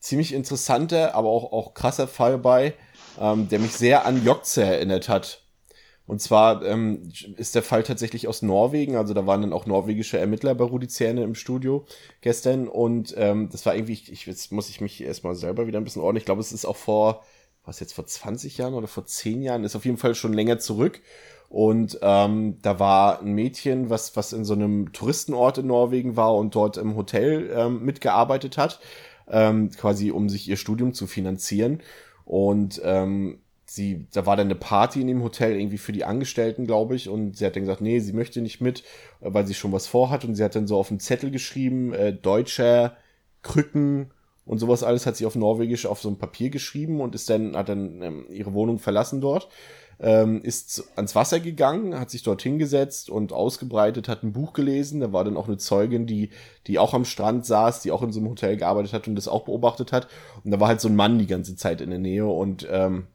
ziemlich interessanter, aber auch, auch krasser Fall bei, ähm, der mich sehr an Jokze erinnert hat. Und zwar ähm, ist der Fall tatsächlich aus Norwegen, also da waren dann auch norwegische Ermittler bei Rudi Zähne im Studio gestern. Und ähm, das war irgendwie, ich, jetzt muss ich mich erstmal selber wieder ein bisschen ordnen, ich glaube, es ist auch vor, was jetzt vor 20 Jahren oder vor 10 Jahren, ist auf jeden Fall schon länger zurück. Und ähm, da war ein Mädchen, was, was in so einem Touristenort in Norwegen war und dort im Hotel ähm, mitgearbeitet hat, ähm, quasi um sich ihr Studium zu finanzieren und ähm, sie, da war dann eine Party in dem Hotel irgendwie für die Angestellten, glaube ich, und sie hat dann gesagt, nee, sie möchte nicht mit, weil sie schon was vorhat. Und sie hat dann so auf einen Zettel geschrieben, äh, Deutscher, Krücken und sowas alles hat sie auf Norwegisch auf so ein Papier geschrieben und ist dann, hat dann ähm, ihre Wohnung verlassen dort, ähm, ist ans Wasser gegangen, hat sich dort hingesetzt und ausgebreitet, hat ein Buch gelesen, da war dann auch eine Zeugin, die, die auch am Strand saß, die auch in so einem Hotel gearbeitet hat und das auch beobachtet hat und da war halt so ein Mann die ganze Zeit in der Nähe und ähm,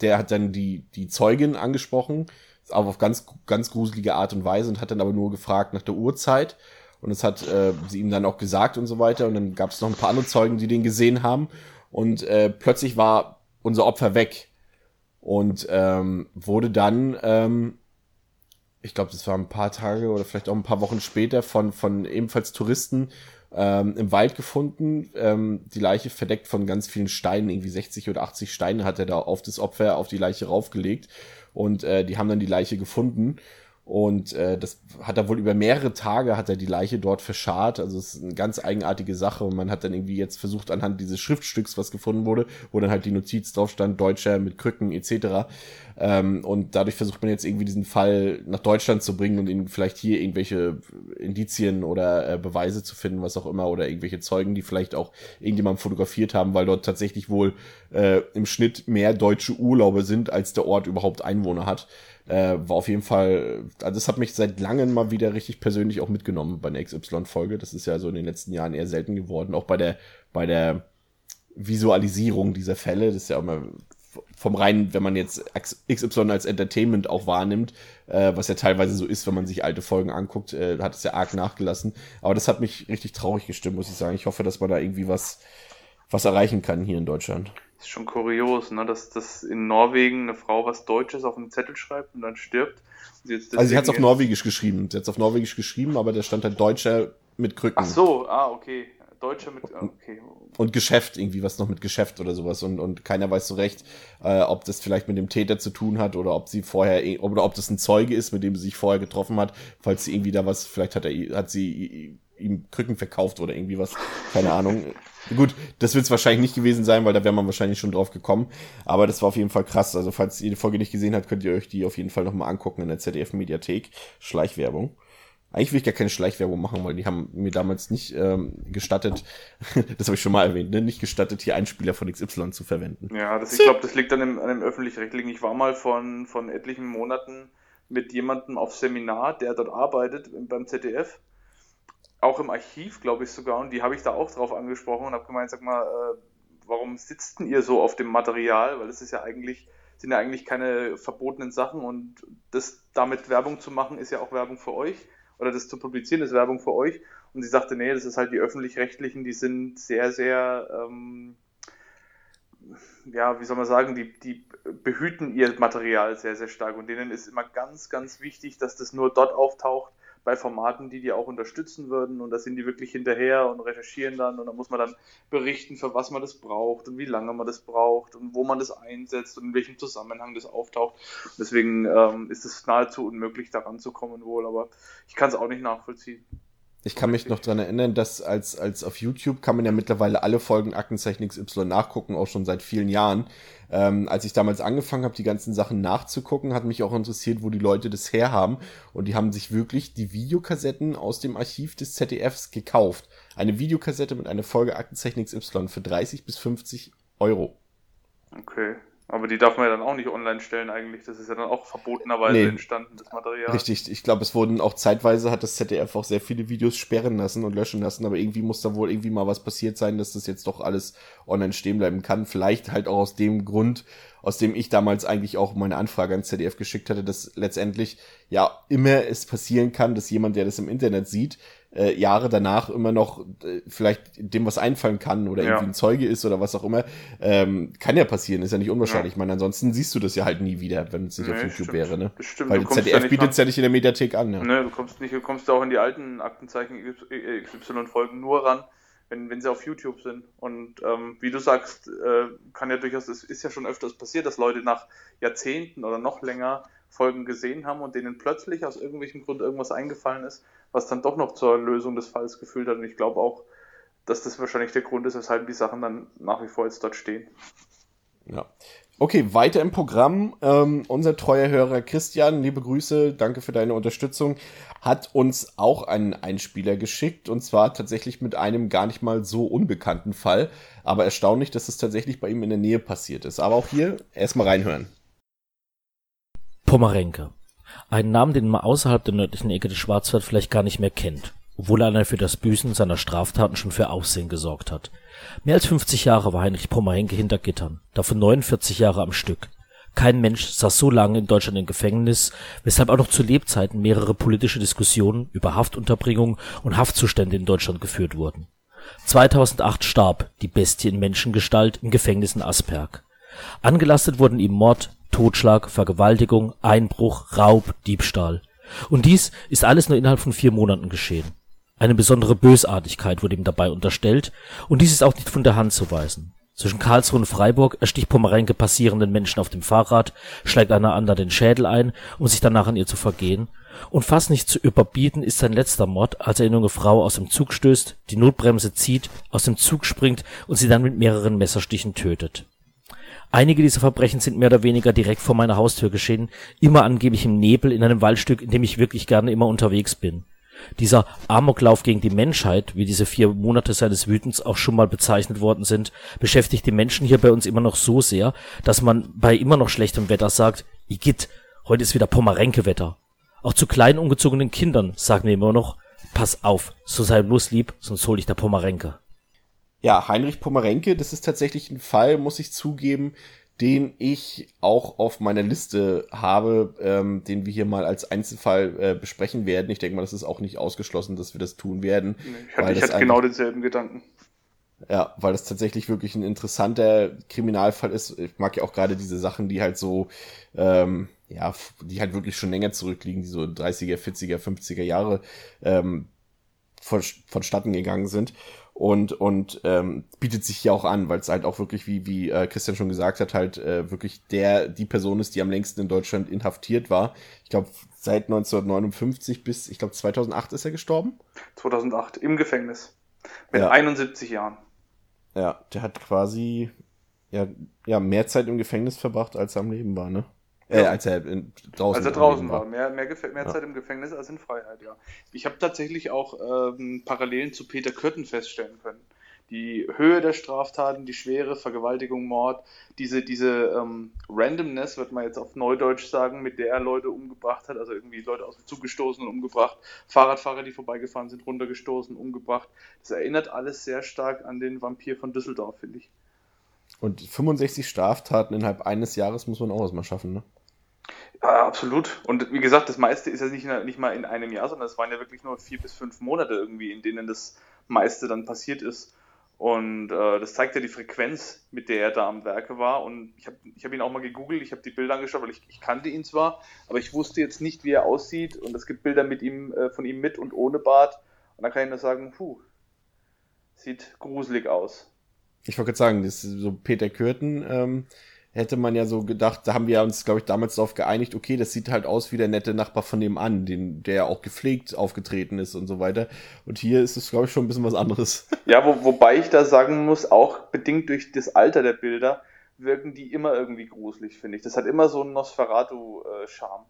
der hat dann die, die Zeugin angesprochen, aber auf ganz, ganz gruselige Art und Weise und hat dann aber nur gefragt nach der Uhrzeit. Und das hat äh, sie ihm dann auch gesagt und so weiter. Und dann gab es noch ein paar andere Zeugen, die den gesehen haben. Und äh, plötzlich war unser Opfer weg. Und ähm, wurde dann, ähm, ich glaube, das war ein paar Tage oder vielleicht auch ein paar Wochen später von, von ebenfalls Touristen ähm, im Wald gefunden. Ähm, die Leiche verdeckt von ganz vielen Steinen, irgendwie 60 oder 80 Steine hat er da auf das Opfer, auf die Leiche raufgelegt. Und äh, die haben dann die Leiche gefunden. Und äh, das hat er wohl über mehrere Tage hat er die Leiche dort verscharrt. Also es ist eine ganz eigenartige Sache. Und man hat dann irgendwie jetzt versucht, anhand dieses Schriftstücks, was gefunden wurde, wo dann halt die Notiz drauf stand, Deutscher mit Krücken etc., Ähm, und dadurch versucht man jetzt irgendwie diesen Fall nach Deutschland zu bringen und ihn vielleicht hier irgendwelche Indizien oder äh, Beweise zu finden, was auch immer, oder irgendwelche Zeugen, die vielleicht auch irgendjemand fotografiert haben, weil dort tatsächlich wohl äh, im Schnitt mehr deutsche Urlaube sind, als der Ort überhaupt Einwohner hat. Äh, war auf jeden Fall, also es hat mich seit langem mal wieder richtig persönlich auch mitgenommen bei einer XY-Folge. Das ist ja so in den letzten Jahren eher selten geworden, auch bei der, bei der Visualisierung dieser Fälle. Das ist ja auch immer vom reinen, wenn man jetzt XY als Entertainment auch wahrnimmt, äh, was ja teilweise so ist, wenn man sich alte Folgen anguckt, äh, hat es ja arg nachgelassen. Aber das hat mich richtig traurig gestimmt, muss ich sagen. Ich hoffe, dass man da irgendwie was, was erreichen kann hier in Deutschland ist schon kurios, ne? dass, dass in Norwegen eine Frau was Deutsches auf einen Zettel schreibt und dann stirbt. Sie also sie hat es auf Norwegisch geschrieben. Sie hat es auf Norwegisch geschrieben, aber da stand halt Deutscher mit Krücken. Ach so, ah, okay. Deutscher mit, okay. Und Geschäft, irgendwie was noch mit Geschäft oder sowas. Und, und keiner weiß so recht, äh, ob das vielleicht mit dem Täter zu tun hat oder ob sie vorher, oder ob das ein Zeuge ist, mit dem sie sich vorher getroffen hat, falls sie irgendwie da was, vielleicht hat er, hat sie ihm Krücken verkauft oder irgendwie was, keine Ahnung. Gut, das wird es wahrscheinlich nicht gewesen sein, weil da wäre man wahrscheinlich schon drauf gekommen. Aber das war auf jeden Fall krass. Also falls ihr die Folge nicht gesehen habt, könnt ihr euch die auf jeden Fall nochmal angucken in der ZDF-Mediathek. Schleichwerbung. Eigentlich will ich gar keine Schleichwerbung machen, weil die haben mir damals nicht ähm, gestattet, das habe ich schon mal erwähnt, ne? nicht gestattet, hier Einspieler von XY zu verwenden. Ja, das, ich glaube, das liegt an dem, an dem öffentlich-rechtlichen. Ich war mal von, von etlichen Monaten mit jemandem auf Seminar, der dort arbeitet beim ZDF auch im Archiv, glaube ich sogar, und die habe ich da auch drauf angesprochen und habe gemeint, sag mal, äh, warum sitzt denn ihr so auf dem Material? Weil es ist ja eigentlich, sind ja eigentlich keine verbotenen Sachen und das damit Werbung zu machen, ist ja auch Werbung für euch. Oder das zu publizieren, ist Werbung für euch. Und sie sagte, nee, das ist halt die öffentlich-rechtlichen, die sind sehr, sehr, ähm, ja, wie soll man sagen, die, die behüten ihr Material sehr, sehr stark. Und denen ist immer ganz, ganz wichtig, dass das nur dort auftaucht, bei Formaten, die die auch unterstützen würden und da sind die wirklich hinterher und recherchieren dann und da muss man dann berichten, für was man das braucht und wie lange man das braucht und wo man das einsetzt und in welchem Zusammenhang das auftaucht. Deswegen ähm, ist es nahezu unmöglich, daran zu kommen wohl, aber ich kann es auch nicht nachvollziehen. Ich kann mich noch dran erinnern, dass als, als auf YouTube kann man ja mittlerweile alle Folgen Aktenzeichen XY nachgucken, auch schon seit vielen Jahren. Ähm, als ich damals angefangen habe, die ganzen Sachen nachzugucken, hat mich auch interessiert, wo die Leute das herhaben. Und die haben sich wirklich die Videokassetten aus dem Archiv des ZDFs gekauft. Eine Videokassette mit einer Folge Aktenzeichen XY für 30 bis 50 Euro. Okay. Aber die darf man ja dann auch nicht online stellen eigentlich. Das ist ja dann auch verbotenerweise nee. entstanden, das Material. Richtig, ich glaube, es wurden auch zeitweise, hat das ZDF auch sehr viele Videos sperren lassen und löschen lassen, aber irgendwie muss da wohl irgendwie mal was passiert sein, dass das jetzt doch alles online stehen bleiben kann. Vielleicht halt auch aus dem Grund, aus dem ich damals eigentlich auch meine Anfrage an ZDF geschickt hatte, dass letztendlich ja immer es passieren kann, dass jemand, der das im Internet sieht, äh, Jahre danach immer noch äh, vielleicht dem was einfallen kann oder ja. irgendwie ein Zeuge ist oder was auch immer. Ähm, kann ja passieren, ist ja nicht unwahrscheinlich. Ja. Ich meine, ansonsten siehst du das ja halt nie wieder, wenn es nicht nee, auf YouTube stimmt. wäre. Ne? Stimmt, Weil ZDF bietet es ja nicht in der Mediathek an. Ja. Ne, du kommst nicht, du kommst auch in die alten Aktenzeichen XY-Folgen nur ran, wenn, wenn sie auf YouTube sind. Und ähm, wie du sagst, äh, kann ja durchaus, es ist ja schon öfters passiert, dass Leute nach Jahrzehnten oder noch länger Folgen gesehen haben und denen plötzlich aus irgendwelchem Grund irgendwas eingefallen ist, was dann doch noch zur Lösung des Falls geführt hat. Und ich glaube auch, dass das wahrscheinlich der Grund ist, weshalb die Sachen dann nach wie vor jetzt dort stehen. Ja. Okay, weiter im Programm. Ähm, unser treuer Hörer Christian, liebe Grüße, danke für deine Unterstützung, hat uns auch einen Einspieler geschickt und zwar tatsächlich mit einem gar nicht mal so unbekannten Fall. Aber erstaunlich, dass es tatsächlich bei ihm in der Nähe passiert ist. Aber auch hier erstmal reinhören. Pomerenke. Ein Name, den man außerhalb der nördlichen Ecke des Schwarzwald vielleicht gar nicht mehr kennt, obwohl er für das Büßen seiner Straftaten schon für Aussehen gesorgt hat. Mehr als 50 Jahre war Heinrich Pomerenke hinter Gittern, davon 49 Jahre am Stück. Kein Mensch saß so lange in Deutschland im Gefängnis, weshalb auch noch zu Lebzeiten mehrere politische Diskussionen über Haftunterbringung und Haftzustände in Deutschland geführt wurden. 2008 starb die Bestie in Menschengestalt im Gefängnis in Asperg. Angelastet wurden ihm Mord, Totschlag, Vergewaltigung, Einbruch, Raub, Diebstahl. Und dies ist alles nur innerhalb von vier Monaten geschehen. Eine besondere Bösartigkeit wurde ihm dabei unterstellt, und dies ist auch nicht von der Hand zu weisen. Zwischen Karlsruhe und Freiburg ersticht Pomerenke passierenden Menschen auf dem Fahrrad, schlägt einer anderen den Schädel ein, um sich danach an ihr zu vergehen, und fast nicht zu überbieten ist sein letzter Mord, als er eine junge Frau aus dem Zug stößt, die Notbremse zieht, aus dem Zug springt und sie dann mit mehreren Messerstichen tötet Einige dieser Verbrechen sind mehr oder weniger direkt vor meiner Haustür geschehen, immer angeblich im Nebel in einem Waldstück, in dem ich wirklich gerne immer unterwegs bin. Dieser Amoklauf gegen die Menschheit, wie diese vier Monate seines Wütens auch schon mal bezeichnet worden sind, beschäftigt die Menschen hier bei uns immer noch so sehr, dass man bei immer noch schlechtem Wetter sagt, Igitt, heute ist wieder Pomerenke-Wetter. Auch zu kleinen ungezogenen Kindern sagen wir immer noch, pass auf, so sei bloß lieb, sonst hol ich der Pomerenke. Ja, Heinrich Pomerenke, das ist tatsächlich ein Fall, muss ich zugeben, den ich auch auf meiner Liste habe, ähm, den wir hier mal als Einzelfall äh, besprechen werden. Ich denke mal, das ist auch nicht ausgeschlossen, dass wir das tun werden. Ich hatte, ich hatte genau denselben Gedanken. Ja, weil das tatsächlich wirklich ein interessanter Kriminalfall ist. Ich mag ja auch gerade diese Sachen, die halt so, ähm, ja, die halt wirklich schon länger zurückliegen, die so 30er, 40er, 50er Jahre ähm, von, vonstatten gegangen sind und, und ähm, bietet sich hier auch an, weil es halt auch wirklich, wie, wie äh, Christian schon gesagt hat, halt äh, wirklich der, die Person ist, die am längsten in Deutschland inhaftiert war. Ich glaube, seit 1959 bis, ich glaube, 2008 ist er gestorben. 2008, im Gefängnis. Mit ja. 71 Jahren. Ja, der hat quasi ja, ja, mehr Zeit im Gefängnis verbracht, als er am Leben war, ne? Äh, als er in, draußen, als er draußen war. war. Mehr, mehr, mehr Zeit im Gefängnis als in Freiheit, ja. Ich habe tatsächlich auch ähm, Parallelen zu Peter Kürten feststellen können. Die Höhe der Straftaten, die Schwere, Vergewaltigung, Mord, diese, diese ähm, Randomness, wird man jetzt auf Neudeutsch sagen, mit der er Leute umgebracht hat, also irgendwie Leute aus dem Zug gestoßen und umgebracht, Fahrradfahrer, die vorbeigefahren sind, runtergestoßen, umgebracht. Das erinnert alles sehr stark an den Vampir von Düsseldorf, finde ich. Und 65 Straftaten innerhalb eines Jahres muss man auch erstmal schaffen, ne? Ja, absolut. Und wie gesagt, das meiste ist ja nicht, nicht mal in einem Jahr, sondern es waren ja wirklich nur vier bis fünf Monate irgendwie, in denen das meiste dann passiert ist. Und äh, das zeigt ja die Frequenz, mit der er da am Werke war. Und ich habe ich hab ihn auch mal gegoogelt, ich habe die Bilder angeschaut, weil ich, ich kannte ihn zwar, aber ich wusste jetzt nicht, wie er aussieht. Und es gibt Bilder mit ihm, äh, von ihm mit und ohne Bart. Und da kann ich nur sagen, puh, sieht gruselig aus. Ich wollte gerade sagen, das ist so Peter Kürten, ähm, hätte man ja so gedacht, da haben wir uns, glaube ich, damals darauf geeinigt, okay, das sieht halt aus wie der nette Nachbar von dem an, den, der auch gepflegt aufgetreten ist und so weiter. Und hier ist es, glaube ich, schon ein bisschen was anderes. Ja, wo, wobei ich da sagen muss, auch bedingt durch das Alter der Bilder, wirken die immer irgendwie gruselig, finde ich. Das hat immer so einen Nosferatu-Charme.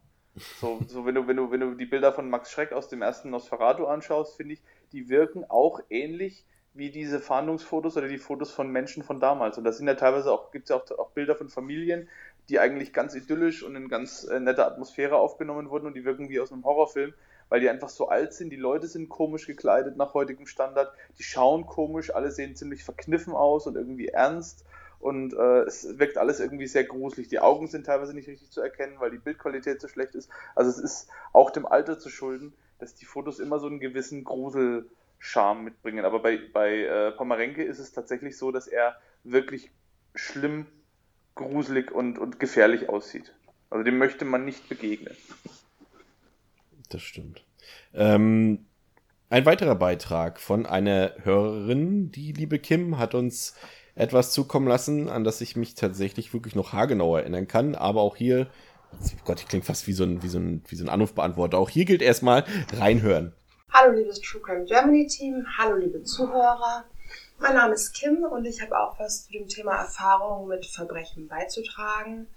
So, so wenn du, wenn du, wenn du die Bilder von Max Schreck aus dem ersten Nosferatu anschaust, finde ich, die wirken auch ähnlich wie diese Fahndungsfotos oder die Fotos von Menschen von damals. Und da sind ja teilweise auch, gibt es ja auch, auch, Bilder von Familien, die eigentlich ganz idyllisch und in ganz äh, netter Atmosphäre aufgenommen wurden und die wirken wie aus einem Horrorfilm, weil die einfach so alt sind, die Leute sind komisch gekleidet nach heutigem Standard, die schauen komisch, alle sehen ziemlich verkniffen aus und irgendwie ernst und äh, es wirkt alles irgendwie sehr gruselig. Die Augen sind teilweise nicht richtig zu erkennen, weil die Bildqualität so schlecht ist. Also es ist auch dem Alter zu schulden, dass die Fotos immer so einen gewissen Grusel Charme mitbringen. Aber bei, bei äh, Pomerenke ist es tatsächlich so, dass er wirklich schlimm, gruselig und, und gefährlich aussieht. Also dem möchte man nicht begegnen. Das stimmt. Ähm, ein weiterer Beitrag von einer Hörerin, die liebe Kim, hat uns etwas zukommen lassen, an das ich mich tatsächlich wirklich noch haargenau erinnern kann. Aber auch hier, oh Gott, ich klinge fast wie so ein, wie so ein, wie so ein Anrufbeantworter. Auch hier gilt erstmal reinhören. Hallo liebes True Crime Germany Team, hallo liebe Zuhörer. Mein Name ist Kim und ich habe auch was zu dem Thema Erfahrung mit Verbrechen beizutragen.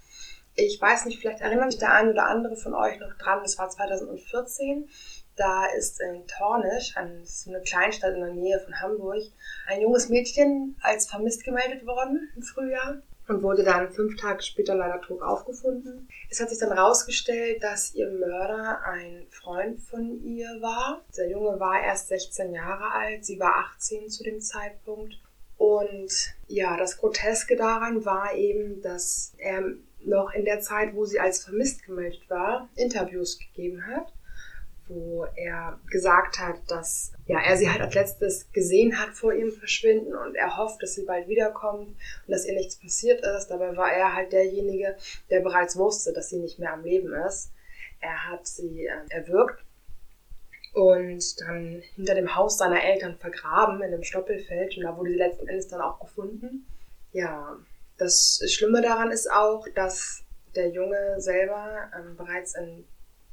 Ich weiß nicht, vielleicht erinnert sich der eine oder andere von euch noch dran, das war 2014. Da ist in Tornisch, eine Kleinstadt in der Nähe von Hamburg, ein junges Mädchen als vermisst gemeldet worden im Frühjahr und wurde dann fünf Tage später leider tot aufgefunden. Es hat sich dann herausgestellt, dass ihr Mörder ein Freund von ihr war. Der Junge war erst 16 Jahre alt, sie war 18 zu dem Zeitpunkt. Und ja, das Groteske daran war eben, dass er noch in der Zeit, wo sie als vermisst gemeldet war, Interviews gegeben hat wo er gesagt hat, dass ja, er sie halt als letztes gesehen hat vor ihrem Verschwinden und er hofft, dass sie bald wiederkommt und dass ihr nichts passiert ist. Dabei war er halt derjenige, der bereits wusste, dass sie nicht mehr am Leben ist. Er hat sie äh, erwürgt und dann hinter dem Haus seiner Eltern vergraben in einem Stoppelfeld und da wurde sie letzten Endes dann auch gefunden. Ja, das Schlimme daran ist auch, dass der Junge selber ähm, bereits in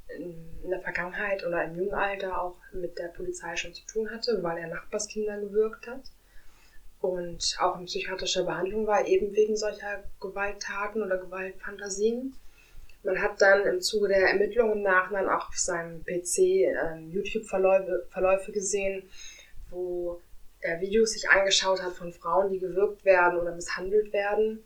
in der Vergangenheit oder im jungen Alter auch mit der Polizei schon zu tun hatte, weil er Nachbarskinder gewürgt hat. und auch in psychiatrischer Behandlung war, eben wegen solcher Gewalttaten oder Gewaltfantasien. Man hat dann im Zuge der Ermittlungen nach dann auch auf seinem PC äh, YouTube-Verläufe Verläufe gesehen, wo er Videos sich angeschaut hat von Frauen, die gewürgt werden oder misshandelt werden.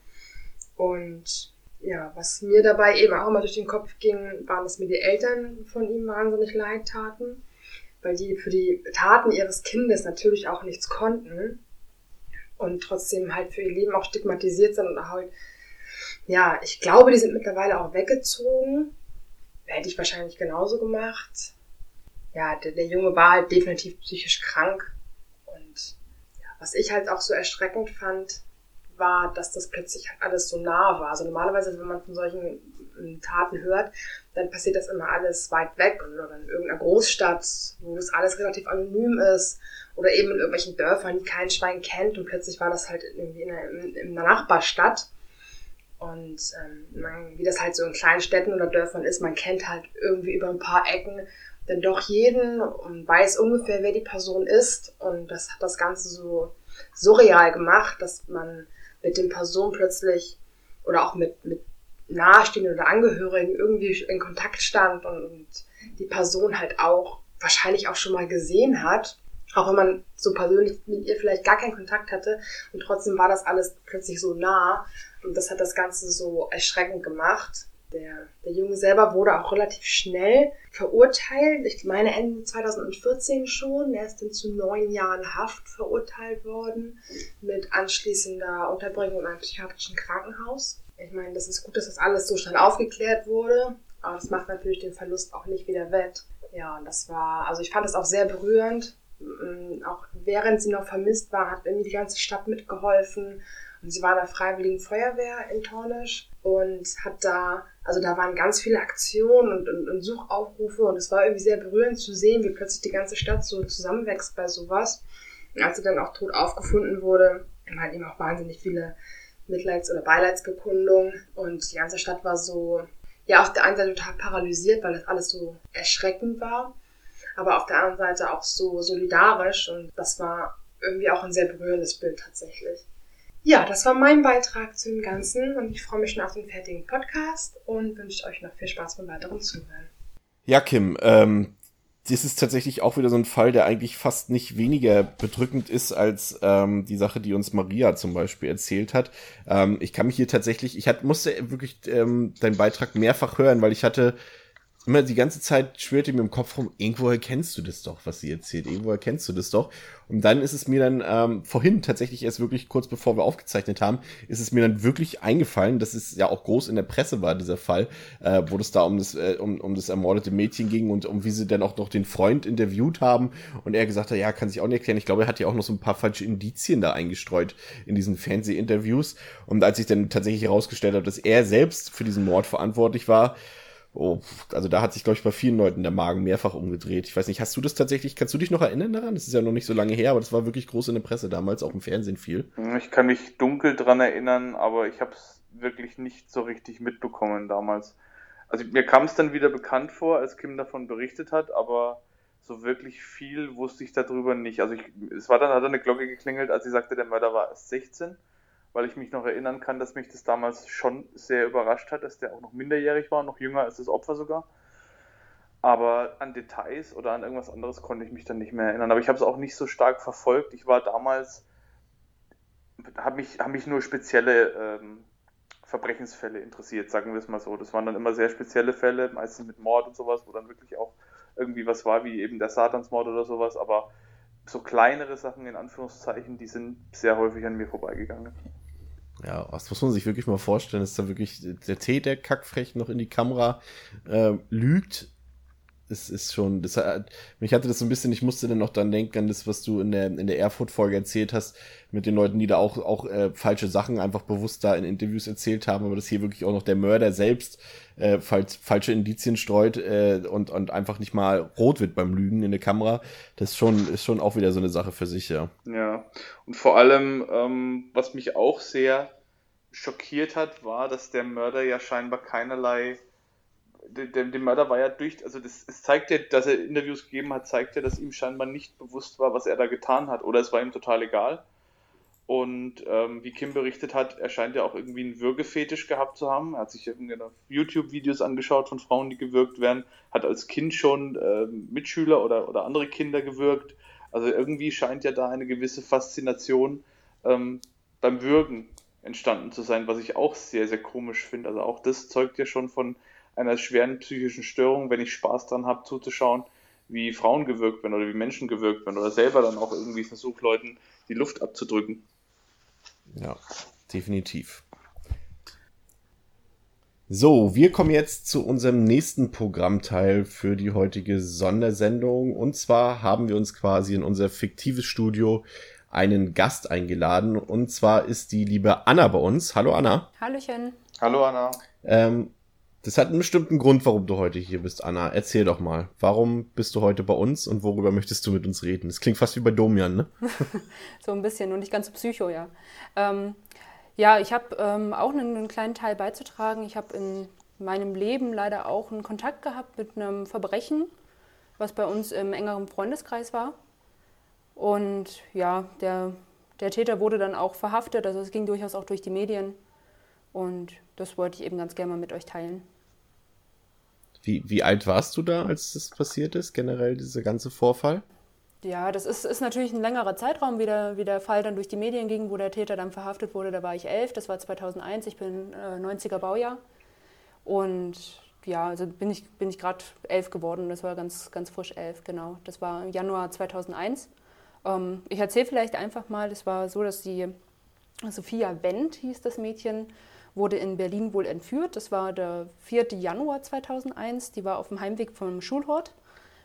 Und ja, was mir dabei eben auch immer durch den Kopf ging, waren, dass mir die Eltern von ihm wahnsinnig leid taten, weil die für die Taten ihres Kindes natürlich auch nichts konnten und trotzdem halt für ihr Leben auch stigmatisiert sind und halt, ja, ich glaube, die sind mittlerweile auch weggezogen. Hätte ich wahrscheinlich genauso gemacht. Ja, der, der Junge war halt definitiv psychisch krank und ja, was ich halt auch so erschreckend fand, war, dass das plötzlich alles so nah war. Also normalerweise, wenn man von solchen ähm, Taten hört, dann passiert das immer alles weit weg oder in irgendeiner Großstadt, wo es alles relativ anonym ist oder eben in irgendwelchen Dörfern, die kein Schwein kennt und plötzlich war das halt irgendwie in einer, in einer Nachbarstadt. Und ähm, man, wie das halt so in kleinen Städten oder Dörfern ist, man kennt halt irgendwie über ein paar Ecken dann doch jeden und weiß ungefähr, wer die Person ist. Und das hat das Ganze so surreal gemacht, dass man mit den Personen plötzlich oder auch mit, mit Nahestehenden oder Angehörigen irgendwie in Kontakt stand und, und die Person halt auch wahrscheinlich auch schon mal gesehen hat, auch wenn man so persönlich mit ihr vielleicht gar keinen Kontakt hatte und trotzdem war das alles plötzlich so nah und das hat das Ganze so erschreckend gemacht. Der, der Junge selber wurde auch relativ schnell verurteilt. Ich meine Ende 2014 schon. Er ist dann zu neun Jahren Haft verurteilt worden mit anschließender Unterbringung in einem psychiatrischen Krankenhaus. Ich meine, das ist gut, dass das alles so schnell aufgeklärt wurde, aber das macht natürlich den Verlust auch nicht wieder wett. Ja, und das war, also ich fand es auch sehr berührend. Mm, auch während sie noch vermisst war, hat irgendwie die ganze Stadt mitgeholfen. Und sie war in der Freiwilligen Feuerwehr in Tornisch und hat da also da waren ganz viele Aktionen und, und, und Suchaufrufe und es war irgendwie sehr berührend zu sehen, wie plötzlich die ganze Stadt so zusammenwächst bei sowas. Und als sie dann auch tot aufgefunden wurde, waren eben auch wahnsinnig viele Mitleids- oder Beileidsbekundungen und die ganze Stadt war so, ja, auf der einen Seite total paralysiert, weil das alles so erschreckend war, aber auf der anderen Seite auch so solidarisch und das war irgendwie auch ein sehr berührendes Bild tatsächlich. Ja, das war mein Beitrag zu dem Ganzen und ich freue mich schon auf den fertigen Podcast und wünsche euch noch viel Spaß beim weiteren Zuhören. Ja, Kim, ähm, das ist tatsächlich auch wieder so ein Fall, der eigentlich fast nicht weniger bedrückend ist als ähm, die Sache, die uns Maria zum Beispiel erzählt hat. Ähm, ich kann mich hier tatsächlich, ich hat, musste wirklich ähm, deinen Beitrag mehrfach hören, weil ich hatte immer die ganze Zeit schwirrte mir im Kopf rum, irgendwoher kennst du das doch, was sie erzählt, irgendwoher kennst du das doch. Und dann ist es mir dann ähm, vorhin tatsächlich erst wirklich kurz bevor wir aufgezeichnet haben, ist es mir dann wirklich eingefallen, dass es ja auch groß in der Presse war, dieser Fall, äh, wo es da um das, äh, um, um das ermordete Mädchen ging und um wie sie dann auch noch den Freund interviewt haben und er gesagt hat, ja, kann sich auch nicht erklären. Ich glaube, er hat ja auch noch so ein paar falsche Indizien da eingestreut in diesen Fernsehinterviews. Und als ich dann tatsächlich herausgestellt habe, dass er selbst für diesen Mord verantwortlich war, Oh, also da hat sich, glaube ich, bei vielen Leuten der Magen mehrfach umgedreht. Ich weiß nicht, hast du das tatsächlich, kannst du dich noch erinnern daran? Das ist ja noch nicht so lange her, aber das war wirklich groß in der Presse damals, auch im Fernsehen viel. Ich kann mich dunkel dran erinnern, aber ich habe es wirklich nicht so richtig mitbekommen damals. Also mir kam es dann wieder bekannt vor, als Kim davon berichtet hat, aber so wirklich viel wusste ich darüber nicht. Also ich, es war dann, hat eine Glocke geklingelt, als sie sagte, der Mörder war erst 16 weil ich mich noch erinnern kann, dass mich das damals schon sehr überrascht hat, dass der auch noch minderjährig war, noch jünger als das Opfer sogar. Aber an Details oder an irgendwas anderes konnte ich mich dann nicht mehr erinnern. Aber ich habe es auch nicht so stark verfolgt. Ich war damals, habe mich, hab mich nur spezielle ähm, Verbrechensfälle interessiert, sagen wir es mal so. Das waren dann immer sehr spezielle Fälle, meistens mit Mord und sowas, wo dann wirklich auch irgendwie was war, wie eben der Satansmord oder sowas. Aber so kleinere Sachen in Anführungszeichen, die sind sehr häufig an mir vorbeigegangen. Ja, das muss man sich wirklich mal vorstellen, dass da wirklich der Tee, der kackfrech noch in die Kamera äh, lügt. Es ist schon, das hat, mich hatte das so ein bisschen, ich musste dann noch dann denken an das, was du in der, in der Erfurt-Folge erzählt hast, mit den Leuten, die da auch, auch äh, falsche Sachen einfach bewusst da in Interviews erzählt haben, aber dass hier wirklich auch noch der Mörder selbst äh, falsch, falsche Indizien streut äh, und, und einfach nicht mal rot wird beim Lügen in der Kamera, das ist schon, ist schon auch wieder so eine Sache für sich, ja. Ja, und vor allem, ähm, was mich auch sehr schockiert hat, war, dass der Mörder ja scheinbar keinerlei der, der Mörder war ja durch, also das, es zeigt ja, dass er Interviews gegeben hat, zeigt ja, dass ihm scheinbar nicht bewusst war, was er da getan hat, oder es war ihm total egal. Und ähm, wie Kim berichtet hat, er scheint ja auch irgendwie einen Würgefetisch gehabt zu haben. Er hat sich YouTube-Videos angeschaut von Frauen, die gewürgt werden, hat als Kind schon äh, Mitschüler oder, oder andere Kinder gewürgt. Also irgendwie scheint ja da eine gewisse Faszination ähm, beim Würgen entstanden zu sein, was ich auch sehr, sehr komisch finde. Also auch das zeugt ja schon von einer schweren psychischen Störung, wenn ich Spaß dran habe zuzuschauen, wie Frauen gewürgt werden oder wie Menschen gewürgt werden oder selber dann auch irgendwie versucht, Leuten die Luft abzudrücken. Ja, definitiv. So, wir kommen jetzt zu unserem nächsten Programmteil für die heutige Sondersendung. Und zwar haben wir uns quasi in unser fiktives Studio einen Gast eingeladen. Und zwar ist die liebe Anna bei uns. Hallo Anna. Hallöchen. Hallo Anna. Ähm, das hat einen bestimmten Grund, warum du heute hier bist, Anna. Erzähl doch mal. Warum bist du heute bei uns und worüber möchtest du mit uns reden? Das klingt fast wie bei Domian, ne? so ein bisschen und nicht ganz psycho, ja. Ähm, ja, ich habe ähm, auch einen, einen, kleinen Teil beizutragen. Ich habe in meinem Leben leider auch einen Kontakt gehabt mit einem Verbrechen, was bei uns im engeren Freundeskreis war. Und ja, der, der Täter wurde dann auch verhaftet, also es ging durchaus auch durch die Medien. Und das wollte ich eben ganz gerne mal mit euch teilen. Wie, wie alt warst du da, als das passiert ist, generell dieser ganze Vorfall? Ja, das ist, ist natürlich ein längerer Zeitraum, wie der, wie der Fall dann durch die Medien ging, wo der Täter dann verhaftet wurde. Da war ich elf, das war 2001, ich bin äh, 90er Baujahr. Und ja, also bin ich, bin ich gerade elf geworden, das war ganz, ganz frisch elf, genau. Das war im Januar 2001. Ähm, ich erzähle vielleicht einfach mal, es war so, dass die Sophia Wendt hieß das Mädchen, wurde in Berlin wohl entführt. Das war der 4. Januar 2001. Die war auf dem Heimweg vom Schulhort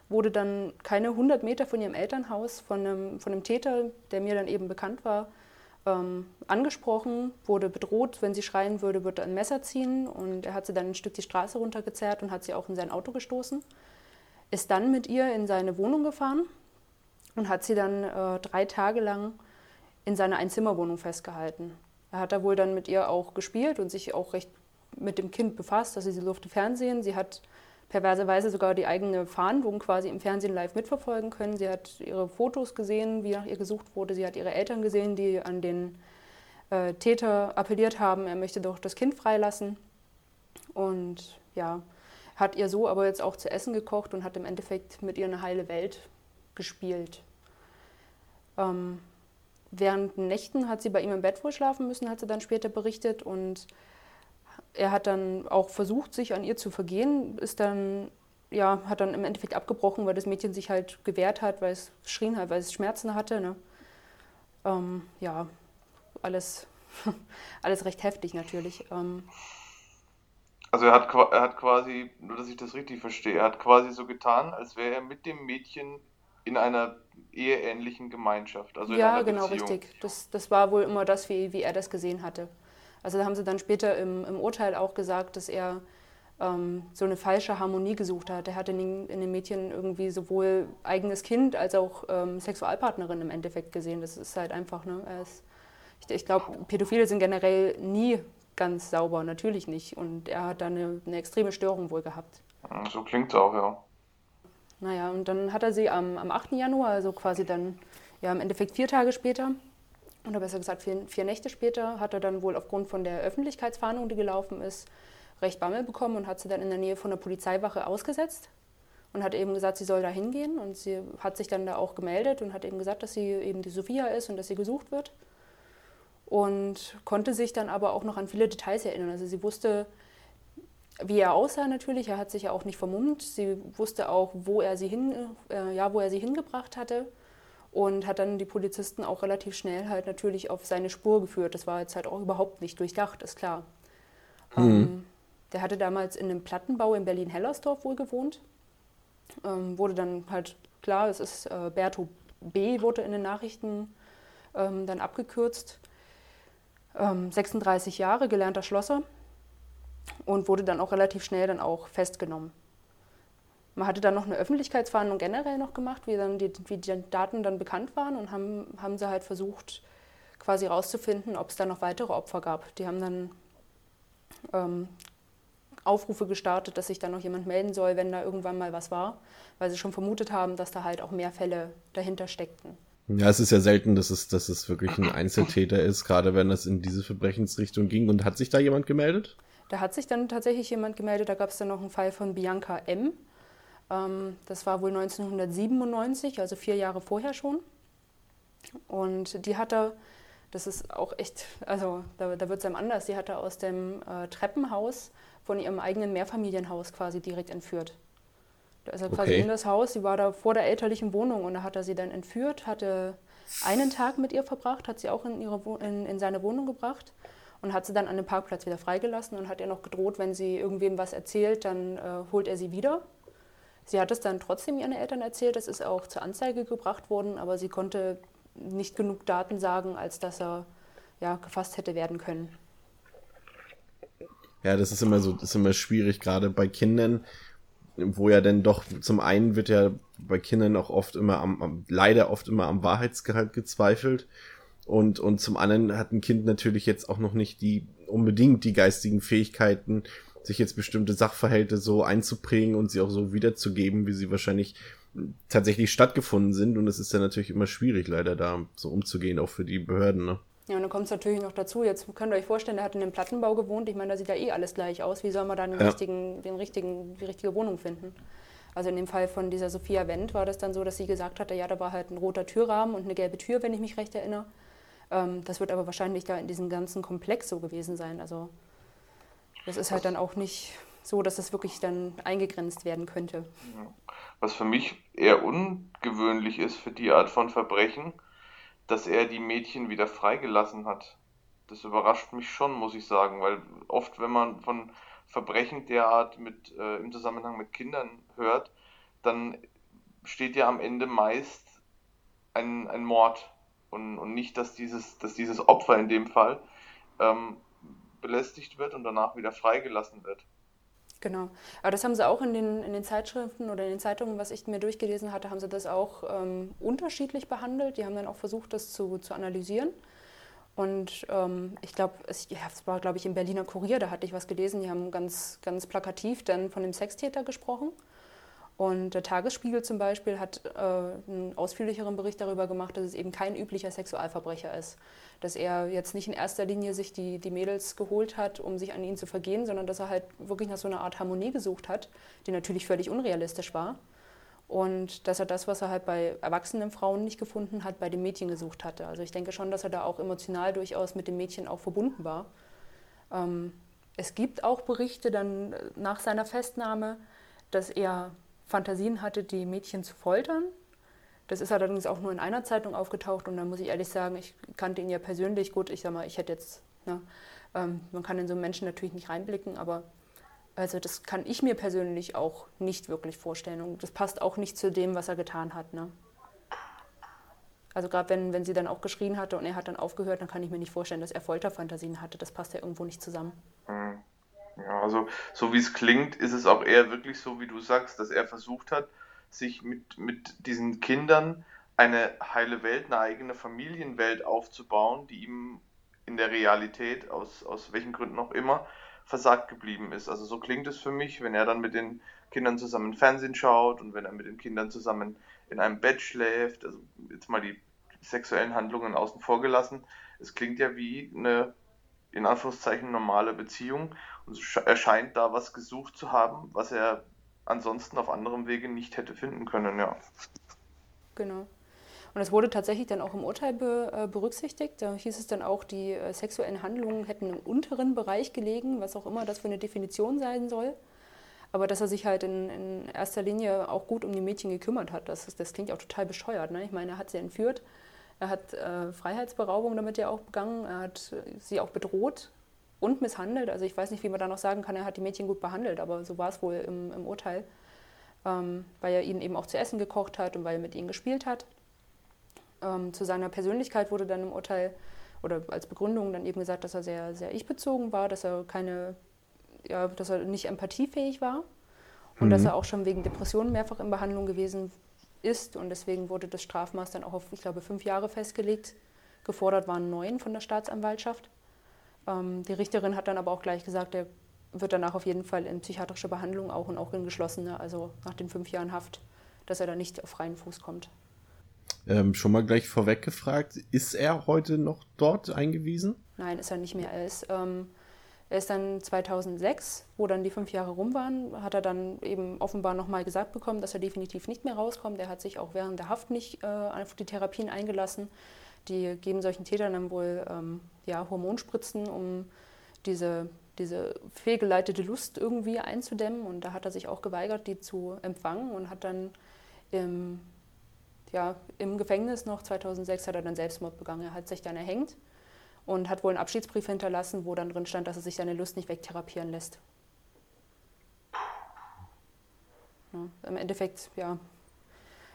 wurde dann keine 100 Meter von ihrem Elternhaus von einem, von einem Täter, der mir dann eben bekannt war, ähm, angesprochen, wurde bedroht, wenn sie schreien würde, würde er ein Messer ziehen und er hat sie dann ein Stück die Straße runtergezerrt und hat sie auch in sein Auto gestoßen. Ist dann mit ihr in seine Wohnung gefahren und hat sie dann äh, drei Tage lang in seiner Einzimmerwohnung festgehalten. Er hat da wohl dann mit ihr auch gespielt und sich auch recht mit dem Kind befasst. Also sie durfte Fernsehen, sie hat perverserweise sogar die eigene Fahndung quasi im Fernsehen live mitverfolgen können. Sie hat ihre Fotos gesehen, wie nach ihr gesucht wurde. Sie hat ihre Eltern gesehen, die an den äh, Täter appelliert haben, er möchte doch das Kind freilassen. Und ja, hat ihr so aber jetzt auch zu essen gekocht und hat im Endeffekt mit ihr eine heile Welt gespielt. Ähm, während Nächten hat sie bei ihm im Bett wohl schlafen müssen, hat sie dann später berichtet. Und er hat dann auch versucht, sich an ihr zu vergehen, ist dann, ja, hat dann im Endeffekt abgebrochen, weil das Mädchen sich halt gewehrt hat, weil es schrien hat, weil es Schmerzen hatte. Ne? Ähm, ja, alles, alles recht heftig natürlich. Ähm, also er hat, er hat quasi, nur dass ich das richtig verstehe, er hat quasi so getan, als wäre er mit dem Mädchen in einer eheähnlichen Gemeinschaft. Also ja, genau, Beziehung. richtig. Das, das war wohl immer das, wie, wie er das gesehen hatte. Also da haben sie dann später im, im Urteil auch gesagt, dass er ähm, so eine falsche Harmonie gesucht hat. Er hatte in den, in den Mädchen irgendwie sowohl eigenes Kind als auch ähm, Sexualpartnerin im Endeffekt gesehen. Das ist halt einfach, ne? Ist, ich, ich glaube, Pädophile sind generell nie ganz sauber, natürlich nicht. Und er hat da eine, eine extreme Störung wohl gehabt. So klingt es auch, ja. Naja, und dann hat er sie am, am 8. Januar, also quasi dann ja im Endeffekt vier Tage später, oder besser gesagt vier, vier Nächte später, hat er dann wohl aufgrund von der Öffentlichkeitsfahndung, die gelaufen ist, recht Bammel bekommen und hat sie dann in der Nähe von der Polizeiwache ausgesetzt und hat eben gesagt, sie soll da hingehen. Und sie hat sich dann da auch gemeldet und hat eben gesagt, dass sie eben die Sophia ist und dass sie gesucht wird. Und konnte sich dann aber auch noch an viele Details erinnern. Also sie wusste, wie er aussah natürlich. Er hat sich ja auch nicht vermummt. Sie wusste auch, wo er sie, hin, äh, ja, wo er sie hingebracht hatte und hat dann die Polizisten auch relativ schnell halt natürlich auf seine Spur geführt. Das war jetzt halt auch überhaupt nicht durchdacht, ist klar. Mhm. Ähm, der hatte damals in einem Plattenbau in Berlin-Hellersdorf wohl gewohnt. Ähm, wurde dann halt klar, es ist äh, Berto B. wurde in den Nachrichten ähm, dann abgekürzt. 36 ähm, Jahre, gelernter Schlosser und wurde dann auch relativ schnell dann auch festgenommen. Man hatte dann noch eine Öffentlichkeitsfahndung generell noch gemacht, wie, dann die, wie die Daten dann bekannt waren und haben, haben sie halt versucht, quasi rauszufinden, ob es da noch weitere Opfer gab. Die haben dann ähm, Aufrufe gestartet, dass sich da noch jemand melden soll, wenn da irgendwann mal was war, weil sie schon vermutet haben, dass da halt auch mehr Fälle dahinter steckten. Ja, es ist ja selten, dass es, dass es wirklich ein Einzeltäter ist, gerade wenn es in diese Verbrechensrichtung ging. Und hat sich da jemand gemeldet? Da hat sich dann tatsächlich jemand gemeldet. Da gab es dann noch einen Fall von Bianca M. Ähm, das war wohl 1997, also vier Jahre vorher schon. Und die hatte, das ist auch echt, also da, da wird es einem anders, die hatte aus dem äh, Treppenhaus von ihrem eigenen Mehrfamilienhaus quasi direkt entführt. Also quasi okay. in das Haus, sie war da vor der elterlichen Wohnung und da hat er sie dann entführt, hatte einen Tag mit ihr verbracht, hat sie auch in, ihre, in, in seine Wohnung gebracht und hat sie dann an dem Parkplatz wieder freigelassen und hat ihr noch gedroht, wenn sie irgendwem was erzählt, dann äh, holt er sie wieder. Sie hat es dann trotzdem ihren Eltern erzählt, es ist auch zur Anzeige gebracht worden, aber sie konnte nicht genug Daten sagen, als dass er ja, gefasst hätte werden können. Ja, das ist immer so, das ist immer schwierig, gerade bei Kindern, wo ja dann doch, zum einen wird ja bei Kindern auch oft immer am, am leider oft immer am Wahrheitsgehalt gezweifelt. Und, und zum anderen hat ein Kind natürlich jetzt auch noch nicht die, unbedingt die geistigen Fähigkeiten, sich jetzt bestimmte Sachverhalte so einzuprägen und sie auch so wiederzugeben, wie sie wahrscheinlich tatsächlich stattgefunden sind. Und es ist ja natürlich immer schwierig, leider da so umzugehen, auch für die Behörden. Ne? Ja, und dann kommt es natürlich noch dazu, jetzt könnt ihr euch vorstellen, er hat in einem Plattenbau gewohnt. Ich meine, da sieht ja eh alles gleich aus. Wie soll man dann den ja. richtigen, den richtigen, die richtige Wohnung finden? Also in dem Fall von dieser Sophia Wendt war das dann so, dass sie gesagt hatte, ja, da war halt ein roter Türrahmen und eine gelbe Tür, wenn ich mich recht erinnere. Ähm, das wird aber wahrscheinlich da in diesem ganzen Komplex so gewesen sein. Also das ist halt dann auch nicht so, dass das wirklich dann eingegrenzt werden könnte. Was für mich eher ungewöhnlich ist für die Art von Verbrechen, dass er die Mädchen wieder freigelassen hat. Das überrascht mich schon, muss ich sagen, weil oft, wenn man von Verbrechen derart mit, äh, im Zusammenhang mit Kindern hört, dann steht ja am Ende meist ein, ein Mord und, und nicht, dass dieses, dass dieses Opfer in dem Fall ähm, belästigt wird und danach wieder freigelassen wird. Genau. Aber das haben sie auch in den, in den Zeitschriften oder in den Zeitungen, was ich mir durchgelesen hatte, haben sie das auch ähm, unterschiedlich behandelt. Die haben dann auch versucht, das zu, zu analysieren. Und ähm, ich glaube, es war, glaube ich, im Berliner Kurier, da hatte ich was gelesen, die haben ganz, ganz plakativ dann von dem Sextäter gesprochen. Und der Tagesspiegel zum Beispiel hat äh, einen ausführlicheren Bericht darüber gemacht, dass es eben kein üblicher Sexualverbrecher ist. Dass er jetzt nicht in erster Linie sich die, die Mädels geholt hat, um sich an ihnen zu vergehen, sondern dass er halt wirklich nach so einer Art Harmonie gesucht hat, die natürlich völlig unrealistisch war. Und dass er das, was er halt bei erwachsenen Frauen nicht gefunden hat, bei den Mädchen gesucht hatte. Also ich denke schon, dass er da auch emotional durchaus mit den Mädchen auch verbunden war. Ähm, es gibt auch Berichte dann nach seiner Festnahme, dass er Fantasien hatte, die Mädchen zu foltern. Das ist allerdings auch nur in einer Zeitung aufgetaucht und da muss ich ehrlich sagen, ich kannte ihn ja persönlich gut. Ich sag mal, ich hätte jetzt, ne, ähm, man kann in so einen Menschen natürlich nicht reinblicken, aber also das kann ich mir persönlich auch nicht wirklich vorstellen und das passt auch nicht zu dem, was er getan hat. Ne? Also gerade wenn, wenn sie dann auch geschrien hatte und er hat dann aufgehört, dann kann ich mir nicht vorstellen, dass er Folterfantasien hatte. Das passt ja irgendwo nicht zusammen. Mhm. Ja, also so wie es klingt, ist es auch eher wirklich so, wie du sagst, dass er versucht hat, sich mit, mit diesen Kindern eine heile Welt, eine eigene Familienwelt aufzubauen, die ihm in der Realität, aus, aus welchen Gründen auch immer, versagt geblieben ist. Also so klingt es für mich, wenn er dann mit den Kindern zusammen Fernsehen schaut und wenn er mit den Kindern zusammen in einem Bett schläft, also jetzt mal die sexuellen Handlungen außen vor gelassen. Es klingt ja wie eine in Anführungszeichen normale Beziehung und er scheint da was gesucht zu haben, was er ansonsten auf anderem Wege nicht hätte finden können, ja. Genau. Und es wurde tatsächlich dann auch im Urteil be, äh, berücksichtigt. Da hieß es dann auch, die äh, sexuellen Handlungen hätten im unteren Bereich gelegen, was auch immer das für eine Definition sein soll. Aber dass er sich halt in, in erster Linie auch gut um die Mädchen gekümmert hat, das, das klingt auch total bescheuert. Ne? Ich meine, er hat sie entführt, er hat äh, Freiheitsberaubung damit ja auch begangen, er hat sie auch bedroht und misshandelt. Also ich weiß nicht, wie man da noch sagen kann, er hat die Mädchen gut behandelt, aber so war es wohl im, im Urteil, ähm, weil er ihnen eben auch zu essen gekocht hat und weil er mit ihnen gespielt hat. Ähm, zu seiner Persönlichkeit wurde dann im Urteil oder als Begründung dann eben gesagt, dass er sehr, sehr ich-bezogen war, dass er keine, ja, dass er nicht empathiefähig war und mhm. dass er auch schon wegen Depressionen mehrfach in Behandlung gewesen ist und deswegen wurde das Strafmaß dann auch auf, ich glaube, fünf Jahre festgelegt. Gefordert waren neun von der Staatsanwaltschaft. Ähm, die Richterin hat dann aber auch gleich gesagt, er wird danach auf jeden Fall in psychiatrische Behandlung auch und auch in geschlossene, also nach den fünf Jahren Haft, dass er da nicht auf freien Fuß kommt. Ähm, schon mal gleich vorweg gefragt, ist er heute noch dort eingewiesen? Nein, ist er nicht mehr. Er ist, ähm, er ist dann 2006, wo dann die fünf Jahre rum waren, hat er dann eben offenbar nochmal gesagt bekommen, dass er definitiv nicht mehr rauskommt. Er hat sich auch während der Haft nicht äh, auf die Therapien eingelassen. Die geben solchen Tätern dann wohl ähm, ja, Hormonspritzen, um diese, diese fehlgeleitete Lust irgendwie einzudämmen. Und da hat er sich auch geweigert, die zu empfangen und hat dann im ja, im Gefängnis noch 2006 hat er dann Selbstmord begangen. Er hat sich dann erhängt und hat wohl einen Abschiedsbrief hinterlassen, wo dann drin stand, dass er sich seine Lust nicht wegtherapieren lässt. Ja, Im Endeffekt, ja,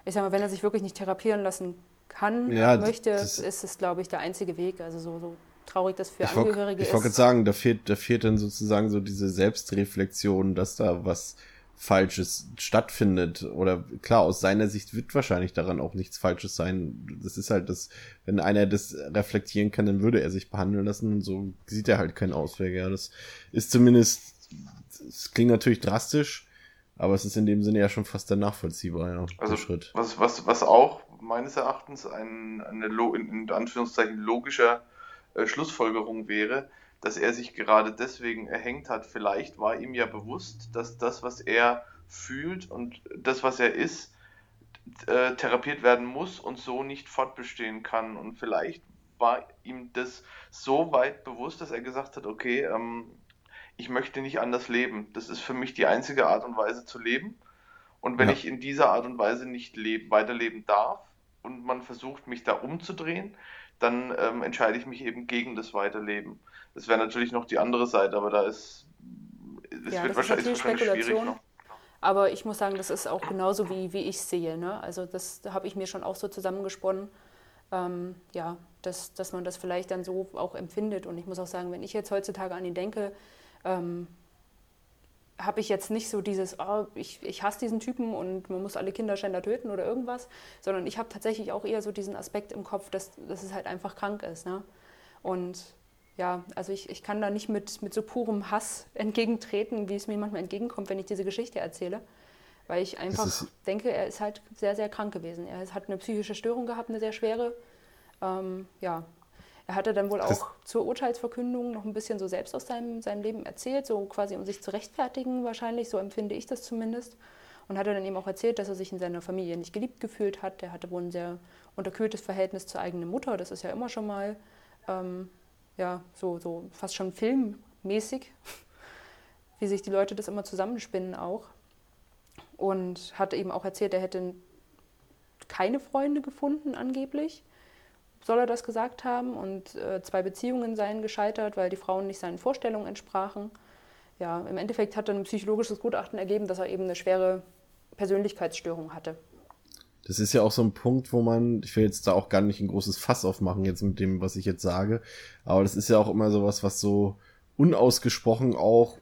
ich sag mal, wenn er sich wirklich nicht therapieren lassen kann, ja, möchte, ist es, glaube ich, der einzige Weg. Also so, so traurig das für ich Angehörige wollt, ich ist. Ich wollte sagen, da fehlt, da fehlt dann sozusagen so diese Selbstreflexion, dass da was Falsches stattfindet. Oder klar, aus seiner Sicht wird wahrscheinlich daran auch nichts Falsches sein. Das ist halt das, wenn einer das reflektieren kann, dann würde er sich behandeln lassen und so sieht er halt keinen Ausweg. Ja, das ist zumindest, es klingt natürlich drastisch, aber es ist in dem Sinne ja schon fast dann nachvollziehbar, ja. Also, Schritt. Was, was, was auch meines Erachtens ein, eine, in, in Anführungszeichen logischer äh, Schlussfolgerung wäre, dass er sich gerade deswegen erhängt hat. Vielleicht war ihm ja bewusst, dass das, was er fühlt und das, was er ist, äh, therapiert werden muss und so nicht fortbestehen kann. Und vielleicht war ihm das so weit bewusst, dass er gesagt hat, okay, ähm, ich möchte nicht anders leben. Das ist für mich die einzige Art und Weise zu leben. Und wenn ja. ich in dieser Art und Weise nicht leben, weiterleben darf und man versucht, mich da umzudrehen, dann ähm, entscheide ich mich eben gegen das Weiterleben. Das wäre natürlich noch die andere Seite, aber da ist es ja, wird wahrscheinlich, ist wahrscheinlich schwierig noch. Aber ich muss sagen, das ist auch genauso, wie, wie ich sehe. Ne? Also das da habe ich mir schon auch so zusammengesponnen, ähm, ja, dass, dass man das vielleicht dann so auch empfindet. Und ich muss auch sagen, wenn ich jetzt heutzutage an ihn denke, ähm, habe ich jetzt nicht so dieses, oh, ich, ich hasse diesen Typen und man muss alle Kinderschänder töten oder irgendwas, sondern ich habe tatsächlich auch eher so diesen Aspekt im Kopf, dass, dass es halt einfach krank ist. Ne? Und ja, also ich, ich kann da nicht mit, mit so purem Hass entgegentreten, wie es mir manchmal entgegenkommt, wenn ich diese Geschichte erzähle. Weil ich einfach denke, er ist halt sehr, sehr krank gewesen. Er hat eine psychische Störung gehabt, eine sehr schwere. Ähm, ja, er hatte dann wohl auch zur Urteilsverkündung noch ein bisschen so selbst aus seinem, seinem Leben erzählt, so quasi um sich zu rechtfertigen wahrscheinlich, so empfinde ich das zumindest. Und hat er dann eben auch erzählt, dass er sich in seiner Familie nicht geliebt gefühlt hat. Er hatte wohl ein sehr unterkühltes Verhältnis zur eigenen Mutter. Das ist ja immer schon mal ähm, ja, so, so fast schon filmmäßig, wie sich die Leute das immer zusammenspinnen auch. Und hat eben auch erzählt, er hätte keine Freunde gefunden angeblich, soll er das gesagt haben. Und äh, zwei Beziehungen seien gescheitert, weil die Frauen nicht seinen Vorstellungen entsprachen. Ja, im Endeffekt hat er ein psychologisches Gutachten ergeben, dass er eben eine schwere Persönlichkeitsstörung hatte das ist ja auch so ein Punkt, wo man, ich will jetzt da auch gar nicht ein großes Fass aufmachen jetzt mit dem, was ich jetzt sage, aber das ist ja auch immer sowas, was so unausgesprochen auch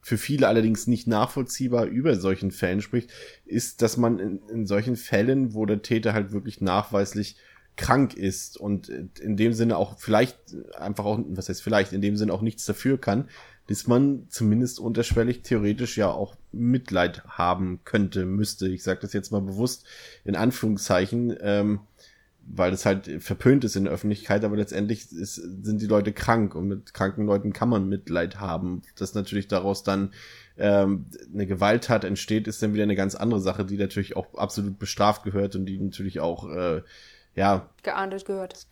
für viele allerdings nicht nachvollziehbar über solchen Fällen spricht, ist, dass man in, in solchen Fällen, wo der Täter halt wirklich nachweislich krank ist und in dem Sinne auch vielleicht einfach auch, was heißt vielleicht, in dem Sinne auch nichts dafür kann, dass man zumindest unterschwellig theoretisch ja auch Mitleid haben könnte, müsste. Ich sage das jetzt mal bewusst in Anführungszeichen, ähm, weil das halt verpönt ist in der Öffentlichkeit, aber letztendlich ist, sind die Leute krank und mit kranken Leuten kann man Mitleid haben. Dass natürlich daraus dann ähm, eine Gewalttat entsteht, ist dann wieder eine ganz andere Sache, die natürlich auch absolut bestraft gehört und die natürlich auch äh, ja geahndet gehört.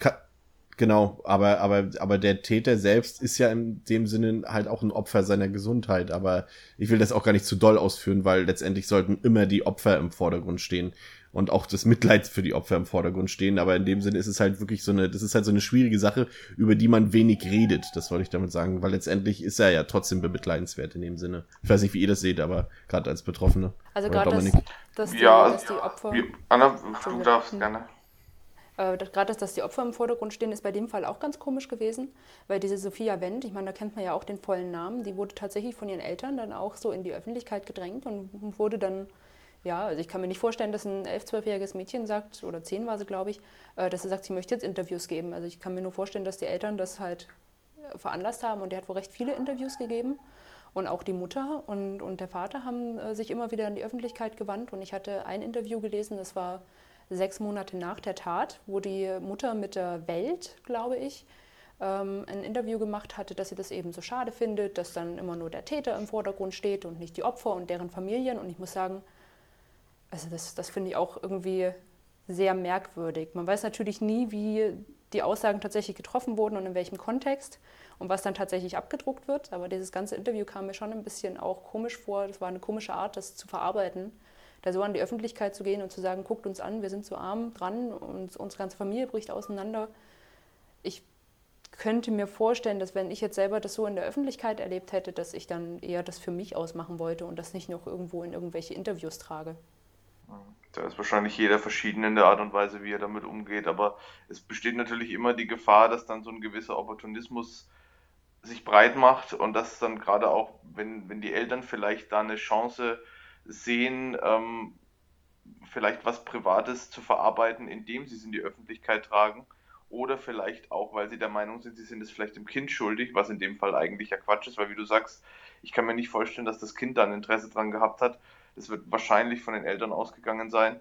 Genau, aber, aber, aber der Täter selbst ist ja in dem Sinne halt auch ein Opfer seiner Gesundheit. Aber ich will das auch gar nicht zu doll ausführen, weil letztendlich sollten immer die Opfer im Vordergrund stehen und auch das Mitleid für die Opfer im Vordergrund stehen. Aber in dem Sinne ist es halt wirklich so eine, das ist halt so eine schwierige Sache, über die man wenig redet. Das wollte ich damit sagen, weil letztendlich ist er ja trotzdem bemitleidenswert in dem Sinne. Ich weiß nicht, wie ihr das seht, aber gerade als Betroffene. Also gerade, dass, dass, die, ja, dass die Opfer. Anna, du darfst gerne. Äh, Gerade, dass die Opfer im Vordergrund stehen, ist bei dem Fall auch ganz komisch gewesen, weil diese Sophia Wendt, ich meine, da kennt man ja auch den vollen Namen, die wurde tatsächlich von ihren Eltern dann auch so in die Öffentlichkeit gedrängt und wurde dann, ja, also ich kann mir nicht vorstellen, dass ein 11-, 12-jähriges Mädchen sagt, oder 10 war sie, glaube ich, äh, dass sie sagt, sie möchte jetzt Interviews geben. Also ich kann mir nur vorstellen, dass die Eltern das halt äh, veranlasst haben und der hat wohl recht viele Interviews gegeben. Und auch die Mutter und, und der Vater haben sich immer wieder in die Öffentlichkeit gewandt. Und ich hatte ein Interview gelesen, das war sechs Monate nach der Tat, wo die Mutter mit der Welt, glaube ich, ähm, ein Interview gemacht hatte, dass sie das eben so schade findet, dass dann immer nur der Täter im Vordergrund steht und nicht die Opfer und deren Familien. Und ich muss sagen, also das, das finde ich auch irgendwie sehr merkwürdig. Man weiß natürlich nie, wie die Aussagen tatsächlich getroffen wurden und in welchem Kontext und was dann tatsächlich abgedruckt wird. Aber dieses ganze Interview kam mir schon ein bisschen auch komisch vor. Das war eine komische Art, das zu verarbeiten. Da so an die Öffentlichkeit zu gehen und zu sagen, guckt uns an, wir sind so arm dran und unsere ganze Familie bricht auseinander. Ich könnte mir vorstellen, dass wenn ich jetzt selber das so in der Öffentlichkeit erlebt hätte, dass ich dann eher das für mich ausmachen wollte und das nicht noch irgendwo in irgendwelche Interviews trage. Da ist wahrscheinlich jeder verschieden in der Art und Weise, wie er damit umgeht, aber es besteht natürlich immer die Gefahr, dass dann so ein gewisser Opportunismus sich breit macht und dass dann gerade auch, wenn, wenn die Eltern vielleicht da eine Chance sehen, ähm, vielleicht was Privates zu verarbeiten, indem sie es in die Öffentlichkeit tragen, oder vielleicht auch, weil sie der Meinung sind, sie sind es vielleicht dem Kind schuldig, was in dem Fall eigentlich ja Quatsch ist, weil wie du sagst, ich kann mir nicht vorstellen, dass das Kind da ein Interesse dran gehabt hat. Das wird wahrscheinlich von den Eltern ausgegangen sein.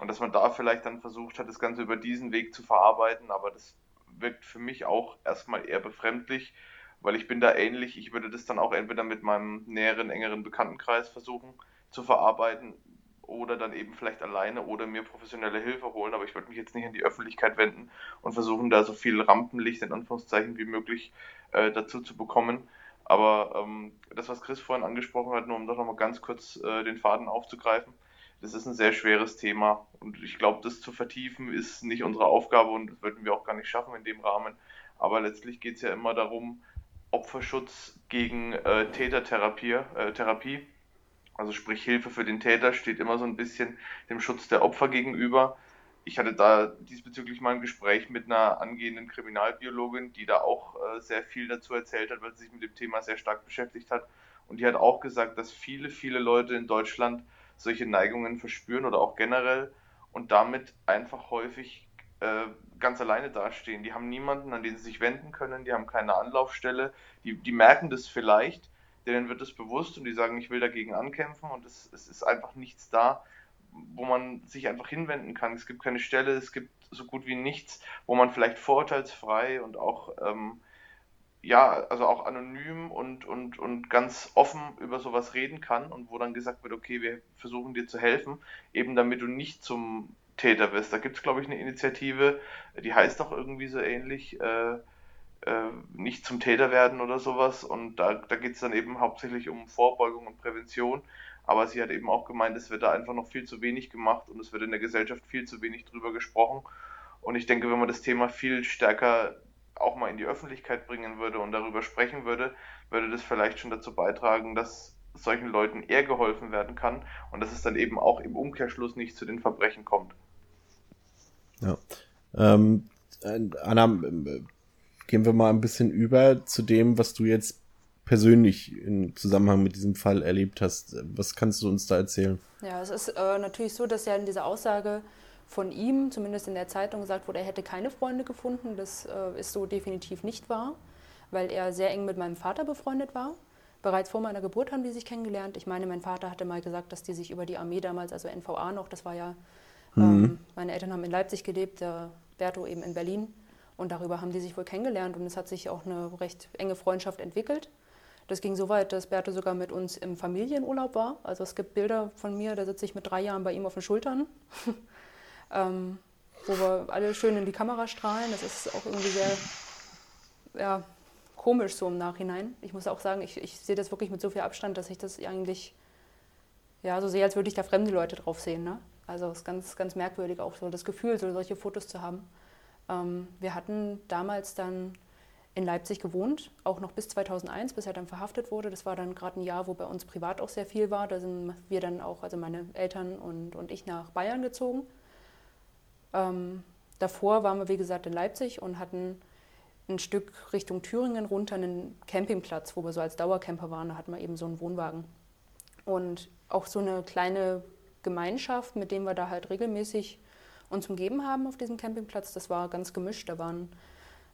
Und dass man da vielleicht dann versucht hat, das Ganze über diesen Weg zu verarbeiten, aber das wirkt für mich auch erstmal eher befremdlich, weil ich bin da ähnlich. Ich würde das dann auch entweder mit meinem näheren, engeren Bekanntenkreis versuchen zu verarbeiten oder dann eben vielleicht alleine oder mir professionelle Hilfe holen, aber ich würde mich jetzt nicht in die Öffentlichkeit wenden und versuchen, da so viel Rampenlicht in Anführungszeichen wie möglich äh, dazu zu bekommen. Aber ähm, das, was Chris vorhin angesprochen hat, nur um doch nochmal ganz kurz äh, den Faden aufzugreifen, das ist ein sehr schweres Thema und ich glaube, das zu vertiefen ist nicht unsere Aufgabe und das würden wir auch gar nicht schaffen in dem Rahmen. Aber letztlich geht es ja immer darum, Opferschutz gegen äh, Tätertherapie, äh, Therapie also sprich Hilfe für den Täter steht immer so ein bisschen dem Schutz der Opfer gegenüber. Ich hatte da diesbezüglich mal ein Gespräch mit einer angehenden Kriminalbiologin, die da auch äh, sehr viel dazu erzählt hat, weil sie sich mit dem Thema sehr stark beschäftigt hat. Und die hat auch gesagt, dass viele, viele Leute in Deutschland solche Neigungen verspüren oder auch generell und damit einfach häufig äh, ganz alleine dastehen. Die haben niemanden, an den sie sich wenden können, die haben keine Anlaufstelle, die, die merken das vielleicht, denen wird es bewusst und die sagen, ich will dagegen ankämpfen und es, es ist einfach nichts da, wo man sich einfach hinwenden kann. Es gibt keine Stelle, es gibt so gut wie nichts, wo man vielleicht vorurteilsfrei und auch ähm, ja, also auch anonym und, und, und ganz offen über sowas reden kann und wo dann gesagt wird, okay, wir versuchen dir zu helfen, eben damit du nicht zum Täter wirst. Da gibt es, glaube ich, eine Initiative, die heißt auch irgendwie so ähnlich, äh, äh, nicht zum Täter werden oder sowas. Und da, da geht es dann eben hauptsächlich um Vorbeugung und Prävention. Aber sie hat eben auch gemeint, es wird da einfach noch viel zu wenig gemacht und es wird in der Gesellschaft viel zu wenig drüber gesprochen. Und ich denke, wenn man das Thema viel stärker auch mal in die Öffentlichkeit bringen würde und darüber sprechen würde, würde das vielleicht schon dazu beitragen, dass solchen Leuten eher geholfen werden kann und dass es dann eben auch im Umkehrschluss nicht zu den Verbrechen kommt. Ja. Ähm, Anna, gehen wir mal ein bisschen über zu dem, was du jetzt persönlich im Zusammenhang mit diesem Fall erlebt hast. Was kannst du uns da erzählen? Ja, es ist äh, natürlich so, dass ja in dieser Aussage von ihm, zumindest in der Zeitung, gesagt wurde, er hätte keine Freunde gefunden. Das äh, ist so definitiv nicht wahr, weil er sehr eng mit meinem Vater befreundet war. Bereits vor meiner Geburt haben die sich kennengelernt. Ich meine, mein Vater hatte mal gesagt, dass die sich über die Armee damals, also NVA noch, das war ja, mhm. ähm, meine Eltern haben in Leipzig gelebt, der Berto eben in Berlin. Und darüber haben die sich wohl kennengelernt und es hat sich auch eine recht enge Freundschaft entwickelt. Das ging so weit, dass Berthe sogar mit uns im Familienurlaub war. Also es gibt Bilder von mir, da sitze ich mit drei Jahren bei ihm auf den Schultern, ähm, wo wir alle schön in die Kamera strahlen. Das ist auch irgendwie sehr ja, komisch so im Nachhinein. Ich muss auch sagen, ich, ich sehe das wirklich mit so viel Abstand, dass ich das eigentlich ja, so sehe, als würde ich da fremde Leute drauf sehen. Ne? Also es ist ganz, ganz merkwürdig auch so das Gefühl, so solche Fotos zu haben. Ähm, wir hatten damals dann in Leipzig gewohnt, auch noch bis 2001, bis er dann verhaftet wurde. Das war dann gerade ein Jahr, wo bei uns privat auch sehr viel war. Da sind wir dann auch, also meine Eltern und, und ich, nach Bayern gezogen. Ähm, davor waren wir, wie gesagt, in Leipzig und hatten ein Stück Richtung Thüringen runter einen Campingplatz, wo wir so als Dauercamper waren. Da hatten wir eben so einen Wohnwagen. Und auch so eine kleine Gemeinschaft, mit dem wir da halt regelmäßig uns umgeben haben auf diesem Campingplatz. Das war ganz gemischt. Da waren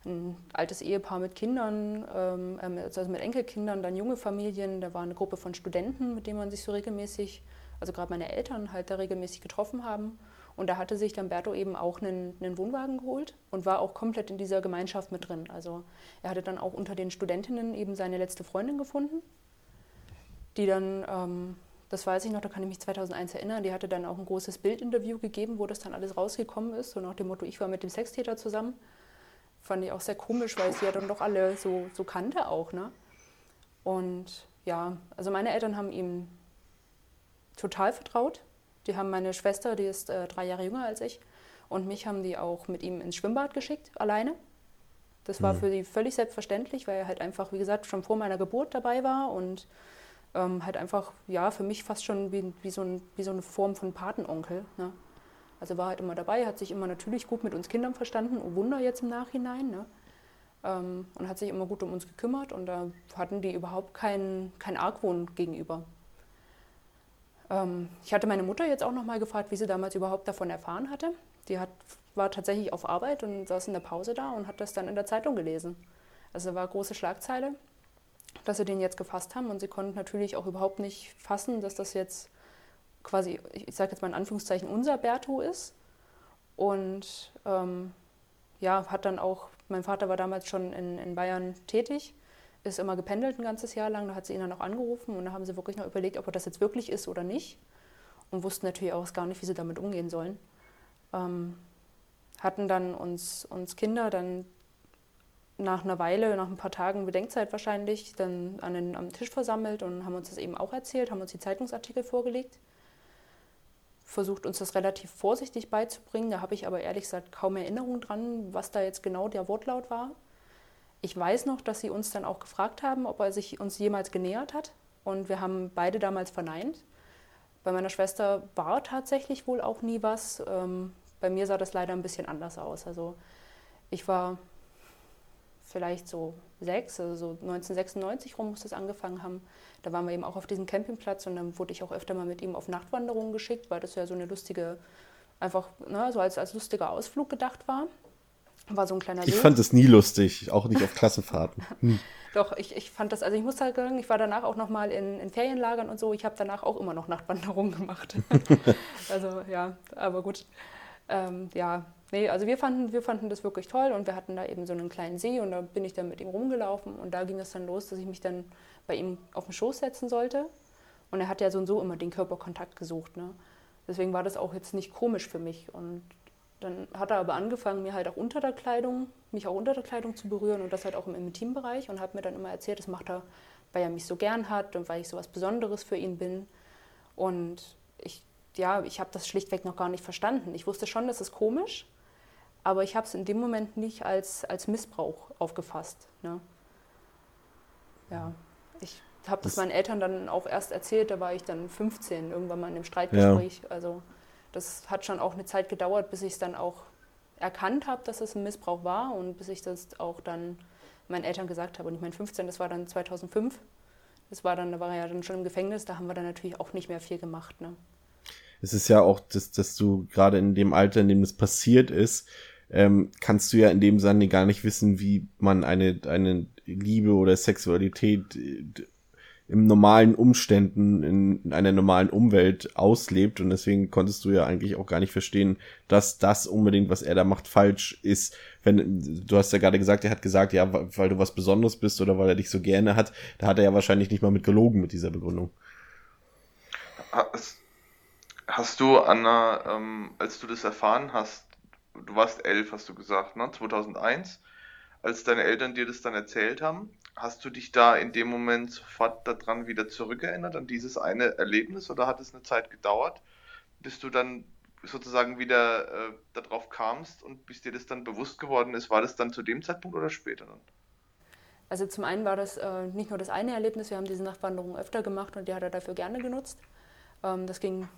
ein altes Ehepaar mit Kindern, ähm, ähm, also mit Enkelkindern, dann junge Familien. Da war eine Gruppe von Studenten, mit denen man sich so regelmäßig, also gerade meine Eltern halt da regelmäßig getroffen haben. Und da hatte sich dann Berto eben auch einen, einen, Wohnwagen geholt und war auch komplett in dieser Gemeinschaft mit drin. Also er hatte dann auch unter den Studentinnen eben seine letzte Freundin gefunden, die dann, ähm, das weiß ich noch, da kann ich mich 2001 erinnern, die hatte dann auch ein großes Bildinterview gegeben, wo das dann alles rausgekommen ist, so nach dem Motto, ich war mit dem Sextäter zusammen. Fand ich auch sehr komisch, weil sie ja dann doch alle so, so kannte auch. Ne? Und ja, also meine Eltern haben ihm total vertraut die haben meine Schwester, die ist äh, drei Jahre jünger als ich, und mich haben die auch mit ihm ins Schwimmbad geschickt, alleine. Das war mhm. für sie völlig selbstverständlich, weil er halt einfach, wie gesagt, schon vor meiner Geburt dabei war und ähm, halt einfach, ja, für mich fast schon wie, wie, so, ein, wie so eine Form von Patenonkel. Ne? Also war halt immer dabei, hat sich immer natürlich gut mit uns Kindern verstanden, oh Wunder jetzt im Nachhinein. Ne? Ähm, und hat sich immer gut um uns gekümmert und da hatten die überhaupt keinen kein Argwohn gegenüber. Ähm, ich hatte meine Mutter jetzt auch noch mal gefragt, wie sie damals überhaupt davon erfahren hatte. Die hat, war tatsächlich auf Arbeit und saß in der Pause da und hat das dann in der Zeitung gelesen. Also war große Schlagzeile, dass sie den jetzt gefasst haben und sie konnten natürlich auch überhaupt nicht fassen, dass das jetzt quasi, ich sage jetzt mal in Anführungszeichen, unser Berto ist. Und ähm, ja, hat dann auch, mein Vater war damals schon in, in Bayern tätig ist immer gependelt ein ganzes Jahr lang. Da hat sie ihn dann auch angerufen und da haben sie wirklich noch überlegt, ob er das jetzt wirklich ist oder nicht. Und wussten natürlich auch gar nicht, wie sie damit umgehen sollen. Ähm, hatten dann uns, uns Kinder dann nach einer Weile, nach ein paar Tagen Bedenkzeit wahrscheinlich, dann an den, am Tisch versammelt und haben uns das eben auch erzählt, haben uns die Zeitungsartikel vorgelegt. Versucht uns das relativ vorsichtig beizubringen. Da habe ich aber ehrlich gesagt kaum Erinnerung dran, was da jetzt genau der Wortlaut war. Ich weiß noch, dass sie uns dann auch gefragt haben, ob er sich uns jemals genähert hat. Und wir haben beide damals verneint. Bei meiner Schwester war tatsächlich wohl auch nie was. Ähm, bei mir sah das leider ein bisschen anders aus. Also ich war vielleicht so sechs, also so 1996 rum muss das angefangen haben. Da waren wir eben auch auf diesem Campingplatz und dann wurde ich auch öfter mal mit ihm auf Nachtwanderungen geschickt, weil das ja so eine lustige, einfach ne, so als, als lustiger Ausflug gedacht war. War so ein kleiner Ich See. fand es nie lustig, auch nicht auf Klassenfahrten. Hm. Doch, ich, ich fand das, also ich muss halt sagen, ich war danach auch nochmal in, in Ferienlagern und so. Ich habe danach auch immer noch Nachtwanderungen gemacht. also ja, aber gut. Ähm, ja, nee, also wir fanden, wir fanden das wirklich toll und wir hatten da eben so einen kleinen See und da bin ich dann mit ihm rumgelaufen und da ging es dann los, dass ich mich dann bei ihm auf den Schoß setzen sollte. Und er hat ja so und so immer den Körperkontakt gesucht. Ne? Deswegen war das auch jetzt nicht komisch für mich. Und dann hat er aber angefangen, mir halt auch unter der Kleidung, mich auch unter der Kleidung zu berühren und das halt auch im Intimbereich und hat mir dann immer erzählt, das macht er, weil er mich so gern hat und weil ich so was Besonderes für ihn bin. Und ich, ja, ich habe das schlichtweg noch gar nicht verstanden. Ich wusste schon, das ist komisch, aber ich habe es in dem Moment nicht als, als Missbrauch aufgefasst. Ne? Ja, ich habe das meinen Eltern dann auch erst erzählt, da war ich dann 15, irgendwann mal in dem Streitgespräch. Ja. Also das hat schon auch eine Zeit gedauert, bis ich es dann auch erkannt habe, dass es ein Missbrauch war und bis ich das auch dann meinen Eltern gesagt habe. Und ich meine, 15, das war dann 2005. Das war dann, da war er ja dann schon im Gefängnis, da haben wir dann natürlich auch nicht mehr viel gemacht. Ne? Es ist ja auch, dass, dass du gerade in dem Alter, in dem das passiert ist, ähm, kannst du ja in dem Sinne gar nicht wissen, wie man eine, eine Liebe oder Sexualität äh, im normalen Umständen, in, einer normalen Umwelt auslebt. Und deswegen konntest du ja eigentlich auch gar nicht verstehen, dass das unbedingt, was er da macht, falsch ist. Wenn, du hast ja gerade gesagt, er hat gesagt, ja, weil du was Besonderes bist oder weil er dich so gerne hat, da hat er ja wahrscheinlich nicht mal mit gelogen mit dieser Begründung. Hast du, Anna, ähm, als du das erfahren hast, du warst elf, hast du gesagt, ne? 2001, als deine Eltern dir das dann erzählt haben, Hast du dich da in dem Moment sofort daran wieder zurückerinnert, an dieses eine Erlebnis, oder hat es eine Zeit gedauert, bis du dann sozusagen wieder äh, darauf kamst und bis dir das dann bewusst geworden ist? War das dann zu dem Zeitpunkt oder später dann? Also zum einen war das äh, nicht nur das eine Erlebnis, wir haben diese Nachtwanderung öfter gemacht und die hat er dafür gerne genutzt. Ähm, das ging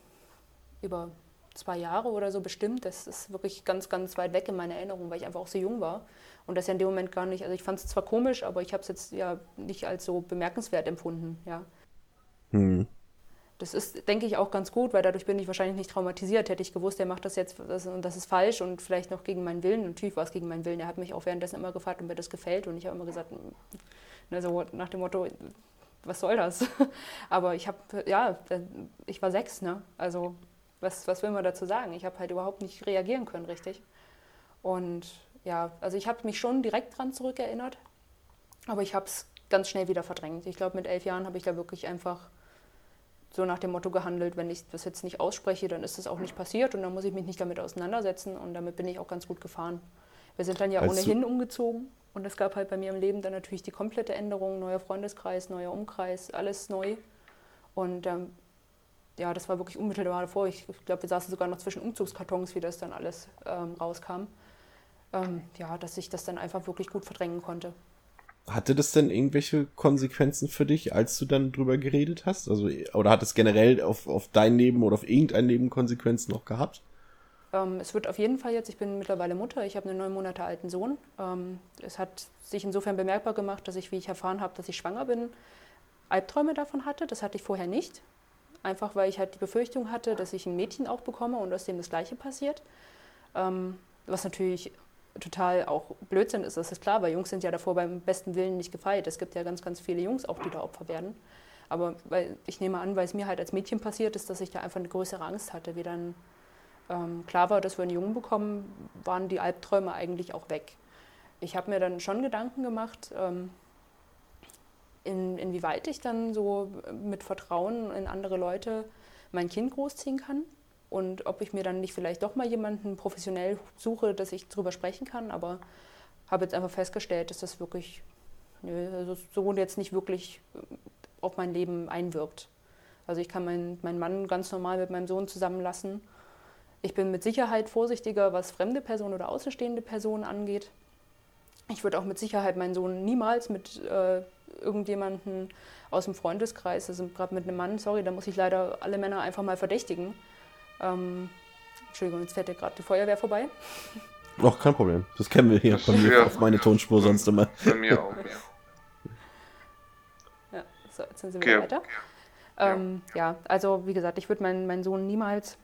über zwei Jahre oder so bestimmt. Das ist wirklich ganz, ganz weit weg in meiner Erinnerung, weil ich einfach auch so jung war. Und das ja in dem Moment gar nicht, also ich fand es zwar komisch, aber ich habe es jetzt ja nicht als so bemerkenswert empfunden, ja. Hm. Das ist, denke ich, auch ganz gut, weil dadurch bin ich wahrscheinlich nicht traumatisiert. Hätte ich gewusst, er macht das jetzt das, und das ist falsch und vielleicht noch gegen meinen Willen. Natürlich war es gegen meinen Willen. Er hat mich auch währenddessen immer gefragt, ob mir das gefällt. Und ich habe immer gesagt, ne, so nach dem Motto, was soll das? Aber ich habe, ja, ich war sechs, ne? Also was, was will man dazu sagen? Ich habe halt überhaupt nicht reagieren können, richtig. Und ja, also ich habe mich schon direkt dran zurückerinnert, aber ich habe es ganz schnell wieder verdrängt. Ich glaube, mit elf Jahren habe ich da wirklich einfach so nach dem Motto gehandelt, wenn ich das jetzt nicht ausspreche, dann ist das auch nicht passiert und dann muss ich mich nicht damit auseinandersetzen und damit bin ich auch ganz gut gefahren. Wir sind dann ja Als ohnehin umgezogen und es gab halt bei mir im Leben dann natürlich die komplette Änderung, neuer Freundeskreis, neuer Umkreis, alles neu. Und ähm, ja, das war wirklich unmittelbar davor. Ich glaube, wir saßen sogar noch zwischen Umzugskartons, wie das dann alles ähm, rauskam. Ähm, ja, dass ich das dann einfach wirklich gut verdrängen konnte. Hatte das denn irgendwelche Konsequenzen für dich, als du dann drüber geredet hast? Also, oder hat es generell auf, auf dein Leben oder auf irgendein Leben Konsequenzen noch gehabt? Ähm, es wird auf jeden Fall jetzt, ich bin mittlerweile Mutter, ich habe einen neun Monate alten Sohn. Ähm, es hat sich insofern bemerkbar gemacht, dass ich, wie ich erfahren habe, dass ich schwanger bin, Albträume davon hatte. Das hatte ich vorher nicht. Einfach weil ich halt die Befürchtung hatte, dass ich ein Mädchen auch bekomme und aus dem das Gleiche passiert. Ähm, was natürlich total auch Blödsinn ist, das ist klar, weil Jungs sind ja davor beim besten Willen nicht gefeit. Es gibt ja ganz, ganz viele Jungs auch, die da Opfer werden. Aber weil, ich nehme an, weil es mir halt als Mädchen passiert ist, dass ich da einfach eine größere Angst hatte. Wie dann ähm, klar war, dass wir einen Jungen bekommen, waren die Albträume eigentlich auch weg. Ich habe mir dann schon Gedanken gemacht, ähm, in, inwieweit ich dann so mit Vertrauen in andere Leute mein Kind großziehen kann und ob ich mir dann nicht vielleicht doch mal jemanden professionell suche, dass ich darüber sprechen kann. Aber habe jetzt einfach festgestellt, dass das wirklich nö, also so jetzt nicht wirklich äh, auf mein Leben einwirkt. Also ich kann meinen mein Mann ganz normal mit meinem Sohn zusammenlassen. Ich bin mit Sicherheit vorsichtiger, was fremde Personen oder außenstehende Personen angeht. Ich würde auch mit Sicherheit meinen Sohn niemals mit äh, irgendjemanden aus dem Freundeskreis, also gerade mit einem Mann, sorry, da muss ich leider alle Männer einfach mal verdächtigen. Ähm, Entschuldigung, jetzt fährt ja gerade die Feuerwehr vorbei. Ach, kein Problem. Das kennen wir hier bei mir ja, auf meine Tonspur sonst immer. Bei mir auch, ja. ja, so, jetzt sind wir okay. weiter. Ähm, ja. ja. also wie gesagt, ich würde meinen, meinen Sohn niemals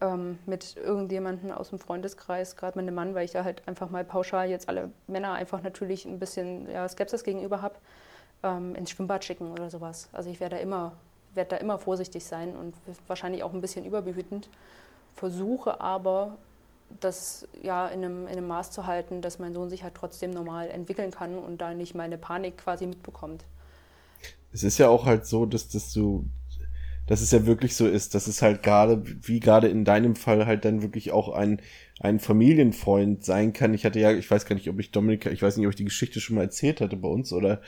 ähm, mit irgendjemandem aus dem Freundeskreis, gerade mit einem Mann, weil ich da halt einfach mal pauschal jetzt alle Männer einfach natürlich ein bisschen ja, Skepsis gegenüber habe, ähm, ins Schwimmbad schicken oder sowas. Also ich werde da immer werde da immer vorsichtig sein und wahrscheinlich auch ein bisschen überbehütend. Versuche aber, das ja in einem, in einem Maß zu halten, dass mein Sohn sich halt trotzdem normal entwickeln kann und da nicht meine Panik quasi mitbekommt. Es ist ja auch halt so, dass, dass du, dass es ja wirklich so ist, dass es halt gerade, wie gerade in deinem Fall halt dann wirklich auch ein, ein Familienfreund sein kann. Ich hatte ja, ich weiß gar nicht, ob ich Dominik, ich weiß nicht, ob ich die Geschichte schon mal erzählt hatte bei uns oder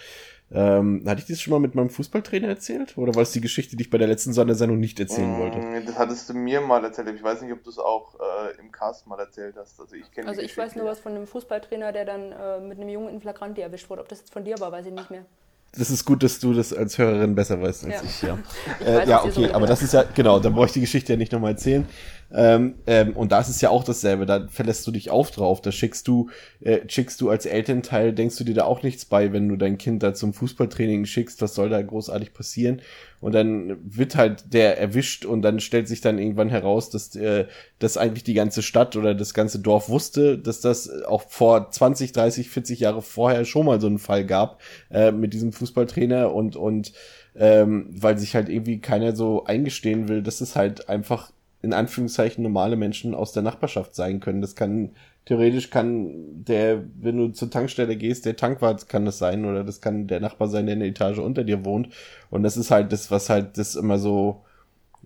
ähm, hatte ich das schon mal mit meinem Fußballtrainer erzählt? Oder war es die Geschichte, die ich bei der letzten Sondersendung nicht erzählen mm, wollte? Das hattest du mir mal erzählt. Ich weiß nicht, ob du es auch äh, im Cast mal erzählt hast. Also ich, also ich weiß nur was von einem Fußballtrainer, der dann äh, mit einem Jungen in Flagranti erwischt wurde. Ob das jetzt von dir war, weiß ich nicht mehr. Das ist gut, dass du das als Hörerin besser weißt als ja. ich, ja. ich äh, weiß, ja, okay, aber das ist ja, genau, da brauche ich die Geschichte ja nicht nochmal erzählen. Ähm, ähm, und da ist ja auch dasselbe, da verlässt du dich auf drauf, da schickst du, äh, schickst du als Elternteil, denkst du dir da auch nichts bei, wenn du dein Kind da zum Fußballtraining schickst, was soll da großartig passieren? Und dann wird halt der erwischt und dann stellt sich dann irgendwann heraus, dass, äh, dass eigentlich die ganze Stadt oder das ganze Dorf wusste, dass das auch vor 20, 30, 40 Jahre vorher schon mal so einen Fall gab äh, mit diesem Fußballtrainer. Und, und ähm, weil sich halt irgendwie keiner so eingestehen will, dass es halt einfach in Anführungszeichen normale Menschen aus der Nachbarschaft sein können. Das kann theoretisch kann der, wenn du zur Tankstelle gehst, der Tankwart kann das sein oder das kann der Nachbar sein, der in der Etage unter dir wohnt. Und das ist halt das, was halt das immer so,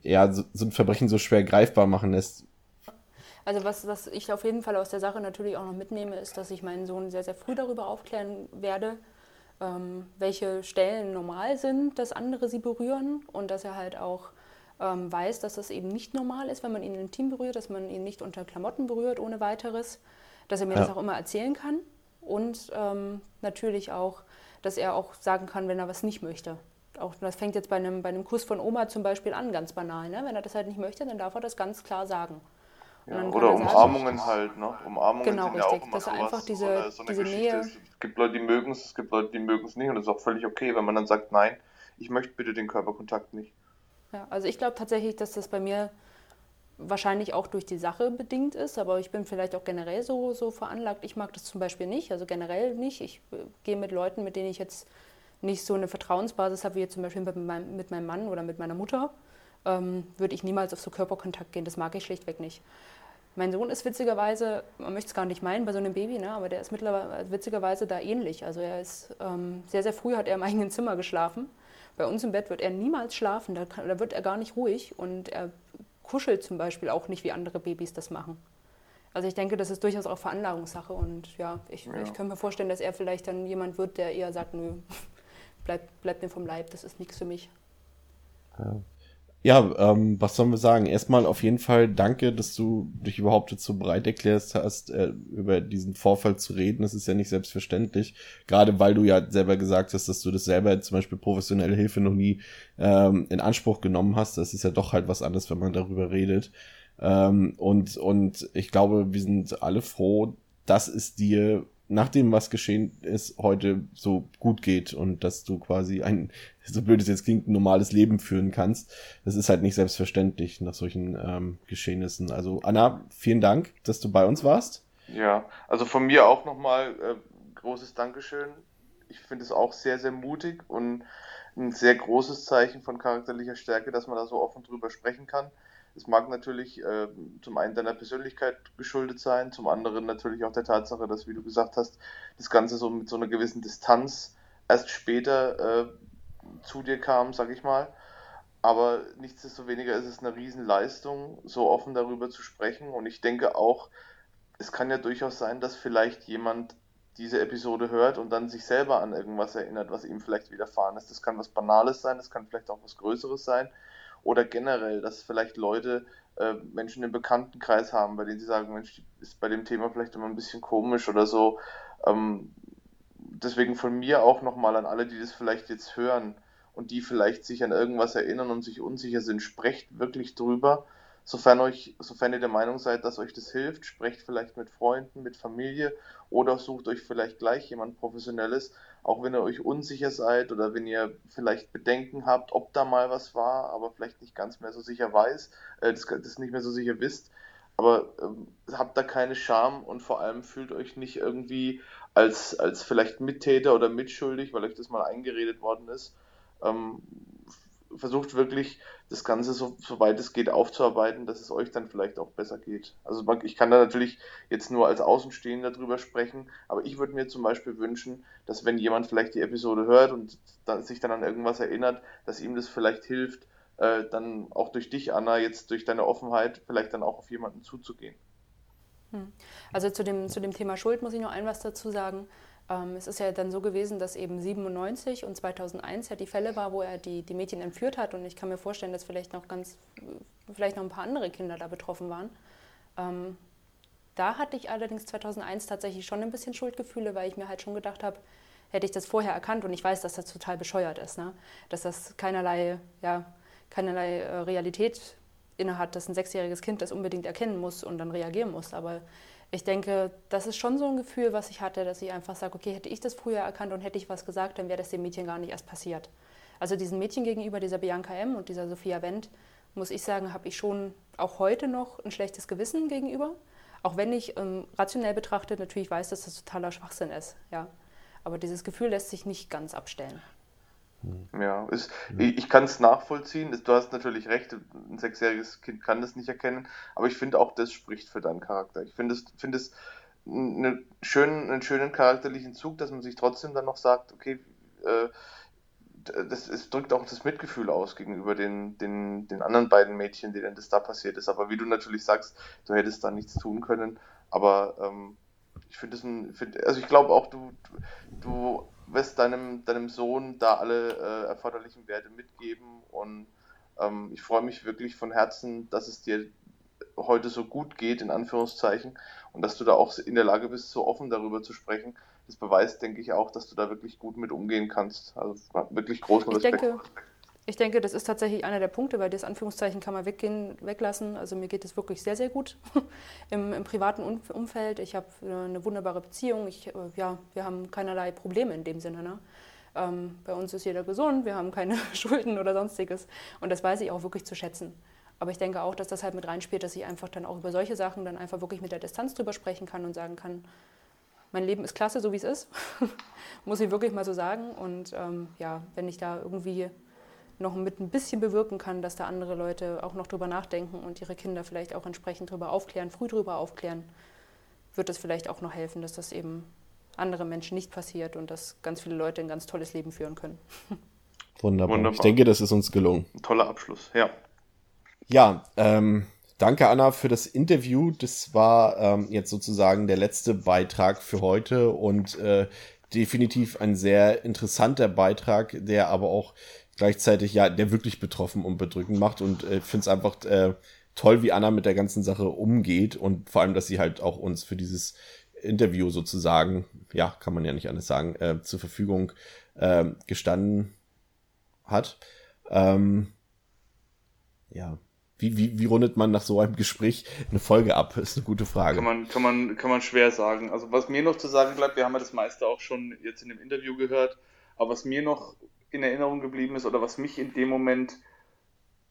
ja, so, so ein Verbrechen so schwer greifbar machen lässt. Also was, was ich auf jeden Fall aus der Sache natürlich auch noch mitnehme, ist, dass ich meinen Sohn sehr, sehr früh darüber aufklären werde, ähm, welche Stellen normal sind, dass andere sie berühren und dass er halt auch ähm, weiß, dass das eben nicht normal ist, wenn man ihn intim berührt, dass man ihn nicht unter Klamotten berührt ohne weiteres, dass er mir ja. das auch immer erzählen kann und ähm, natürlich auch, dass er auch sagen kann, wenn er was nicht möchte. Auch das fängt jetzt bei einem, bei einem Kuss von Oma zum Beispiel an, ganz banal. Ne? Wenn er das halt nicht möchte, dann darf er das ganz klar sagen. Ja, oder Umarmungen sagen, halt, ne? Umarmungen genau, sind ja richtig. auch immer sowas, einfach diese, so diese Nähe. Es gibt Leute, die mögen es, es gibt Leute, die mögen es nicht und das ist auch völlig okay, wenn man dann sagt, nein, ich möchte bitte den Körperkontakt nicht. Ja, also ich glaube tatsächlich, dass das bei mir wahrscheinlich auch durch die Sache bedingt ist, aber ich bin vielleicht auch generell so, so veranlagt. Ich mag das zum Beispiel nicht, also generell nicht. Ich äh, gehe mit Leuten, mit denen ich jetzt nicht so eine Vertrauensbasis habe, wie jetzt zum Beispiel mit meinem, mit meinem Mann oder mit meiner Mutter, ähm, würde ich niemals auf so Körperkontakt gehen. Das mag ich schlichtweg nicht. Mein Sohn ist witzigerweise, man möchte es gar nicht meinen bei so einem Baby, ne, aber der ist mittlerweile witzigerweise da ähnlich. Also er ist ähm, sehr, sehr früh hat er im eigenen Zimmer geschlafen. Bei uns im Bett wird er niemals schlafen, da, da wird er gar nicht ruhig und er kuschelt zum Beispiel auch nicht, wie andere Babys das machen. Also ich denke, das ist durchaus auch Veranlagungssache und ja, ich, ja. ich kann mir vorstellen, dass er vielleicht dann jemand wird, der eher sagt, nö, bleib, bleib mir vom Leib, das ist nichts für mich. Ja. Ja, ähm, was sollen wir sagen? Erstmal auf jeden Fall danke, dass du dich überhaupt jetzt so bereit erklärst hast, äh, über diesen Vorfall zu reden. Das ist ja nicht selbstverständlich. Gerade weil du ja selber gesagt hast, dass du das selber zum Beispiel professionelle Hilfe noch nie ähm, in Anspruch genommen hast. Das ist ja doch halt was anderes, wenn man darüber redet. Ähm, und, und ich glaube, wir sind alle froh, dass es dir nach dem, was geschehen ist, heute so gut geht und dass du quasi ein, so blöd es jetzt klingt, ein normales Leben führen kannst. Das ist halt nicht selbstverständlich nach solchen ähm, Geschehnissen. Also Anna, vielen Dank, dass du bei uns warst. Ja, also von mir auch nochmal äh, großes Dankeschön. Ich finde es auch sehr, sehr mutig und ein sehr großes Zeichen von charakterlicher Stärke, dass man da so offen drüber sprechen kann. Es mag natürlich äh, zum einen deiner Persönlichkeit geschuldet sein, zum anderen natürlich auch der Tatsache, dass, wie du gesagt hast, das Ganze so mit so einer gewissen Distanz erst später äh, zu dir kam, sag ich mal. Aber nichtsdestoweniger ist es eine Riesenleistung, so offen darüber zu sprechen. Und ich denke auch, es kann ja durchaus sein, dass vielleicht jemand diese Episode hört und dann sich selber an irgendwas erinnert, was ihm vielleicht widerfahren ist. Das kann was Banales sein, das kann vielleicht auch was Größeres sein oder generell, dass vielleicht Leute äh, Menschen im Bekanntenkreis haben, bei denen sie sagen, Mensch, ist bei dem Thema vielleicht immer ein bisschen komisch oder so. Ähm, deswegen von mir auch nochmal an alle, die das vielleicht jetzt hören und die vielleicht sich an irgendwas erinnern und sich unsicher sind, sprecht wirklich drüber. Sofern euch, sofern ihr der Meinung seid, dass euch das hilft, sprecht vielleicht mit Freunden, mit Familie oder sucht euch vielleicht gleich jemand Professionelles, auch wenn ihr euch unsicher seid oder wenn ihr vielleicht Bedenken habt, ob da mal was war, aber vielleicht nicht ganz mehr so sicher weiß, äh, das, das nicht mehr so sicher wisst. Aber ähm, habt da keine Scham und vor allem fühlt euch nicht irgendwie als, als vielleicht Mittäter oder mitschuldig, weil euch das mal eingeredet worden ist. Ähm, versucht wirklich das Ganze so, weit es geht aufzuarbeiten, dass es euch dann vielleicht auch besser geht. Also ich kann da natürlich jetzt nur als Außenstehender drüber sprechen, aber ich würde mir zum Beispiel wünschen, dass wenn jemand vielleicht die Episode hört und dann, sich dann an irgendwas erinnert, dass ihm das vielleicht hilft, äh, dann auch durch dich, Anna, jetzt durch deine Offenheit vielleicht dann auch auf jemanden zuzugehen. Hm. Also zu dem, zu dem Thema Schuld muss ich noch ein was dazu sagen. Ähm, es ist ja dann so gewesen, dass eben 97 und 2001 ja die Fälle war, wo er die, die Mädchen entführt hat. Und ich kann mir vorstellen, dass vielleicht noch ganz, vielleicht noch ein paar andere Kinder da betroffen waren. Ähm, da hatte ich allerdings 2001 tatsächlich schon ein bisschen Schuldgefühle, weil ich mir halt schon gedacht habe, hätte ich das vorher erkannt und ich weiß, dass das total bescheuert ist, ne? dass das keinerlei, ja, keinerlei äh, Realität innehat, dass ein sechsjähriges Kind das unbedingt erkennen muss und dann reagieren muss. Aber ich denke, das ist schon so ein Gefühl, was ich hatte, dass ich einfach sage, okay, hätte ich das früher erkannt und hätte ich was gesagt, dann wäre das dem Mädchen gar nicht erst passiert. Also diesen Mädchen gegenüber, dieser Bianca M. und dieser Sophia Wendt, muss ich sagen, habe ich schon auch heute noch ein schlechtes Gewissen gegenüber. Auch wenn ich ähm, rationell betrachtet natürlich weiß, dass das totaler Schwachsinn ist. Ja. Aber dieses Gefühl lässt sich nicht ganz abstellen. Ja, ist, ich kann es nachvollziehen. Du hast natürlich recht, ein sechsjähriges Kind kann das nicht erkennen, aber ich finde auch, das spricht für deinen Charakter. Ich finde es, find es einen schönen, einen schönen charakterlichen Zug, dass man sich trotzdem dann noch sagt, okay, äh, das, es drückt auch das Mitgefühl aus gegenüber den, den, den anderen beiden Mädchen, denen das da passiert ist. Aber wie du natürlich sagst, du hättest da nichts tun können. Aber ähm, ich finde es ein, find, also ich glaube auch, du, du wirst deinem, deinem Sohn da alle äh, erforderlichen Werte mitgeben und ähm, ich freue mich wirklich von Herzen, dass es dir heute so gut geht, in Anführungszeichen, und dass du da auch in der Lage bist, so offen darüber zu sprechen. Das beweist, denke ich, auch, dass du da wirklich gut mit umgehen kannst. Also wirklich großen Respekt. Ich denke, ich denke, das ist tatsächlich einer der Punkte, weil das Anführungszeichen kann man weggehen, weglassen. Also mir geht es wirklich sehr, sehr gut Im, im, privaten Umfeld. Ich habe eine wunderbare Beziehung. Ich, äh, ja, wir haben keinerlei Probleme in dem Sinne. Ne? Ähm, bei uns ist jeder gesund, wir haben keine Schulden oder sonstiges. Und das weiß ich auch wirklich zu schätzen. Aber ich denke auch, dass das halt mit reinspielt, dass ich einfach dann auch über solche Sachen dann einfach wirklich mit der Distanz drüber sprechen kann und sagen kann, mein Leben ist klasse, so wie es ist. Muss ich wirklich mal so sagen. Und ähm, ja, wenn ich da irgendwie noch mit ein bisschen bewirken kann, dass da andere Leute auch noch drüber nachdenken und ihre Kinder vielleicht auch entsprechend drüber aufklären, früh drüber aufklären, wird es vielleicht auch noch helfen, dass das eben anderen Menschen nicht passiert und dass ganz viele Leute ein ganz tolles Leben führen können. Wunderbar. Wunderbar. Ich denke, das ist uns gelungen. Ein toller Abschluss, ja. Ja, ähm, danke Anna für das Interview. Das war ähm, jetzt sozusagen der letzte Beitrag für heute und äh, definitiv ein sehr interessanter Beitrag, der aber auch gleichzeitig ja, der wirklich betroffen und bedrückend macht und äh, finde es einfach äh, toll, wie Anna mit der ganzen Sache umgeht und vor allem, dass sie halt auch uns für dieses Interview sozusagen, ja, kann man ja nicht anders sagen, äh, zur Verfügung äh, gestanden hat. Ähm, ja, wie, wie, wie rundet man nach so einem Gespräch eine Folge ab? Ist eine gute Frage. Kann man, kann man, kann man schwer sagen. Also was mir noch zu sagen bleibt, wir haben ja das meiste auch schon jetzt in dem Interview gehört, aber was mir noch in Erinnerung geblieben ist oder was mich in dem Moment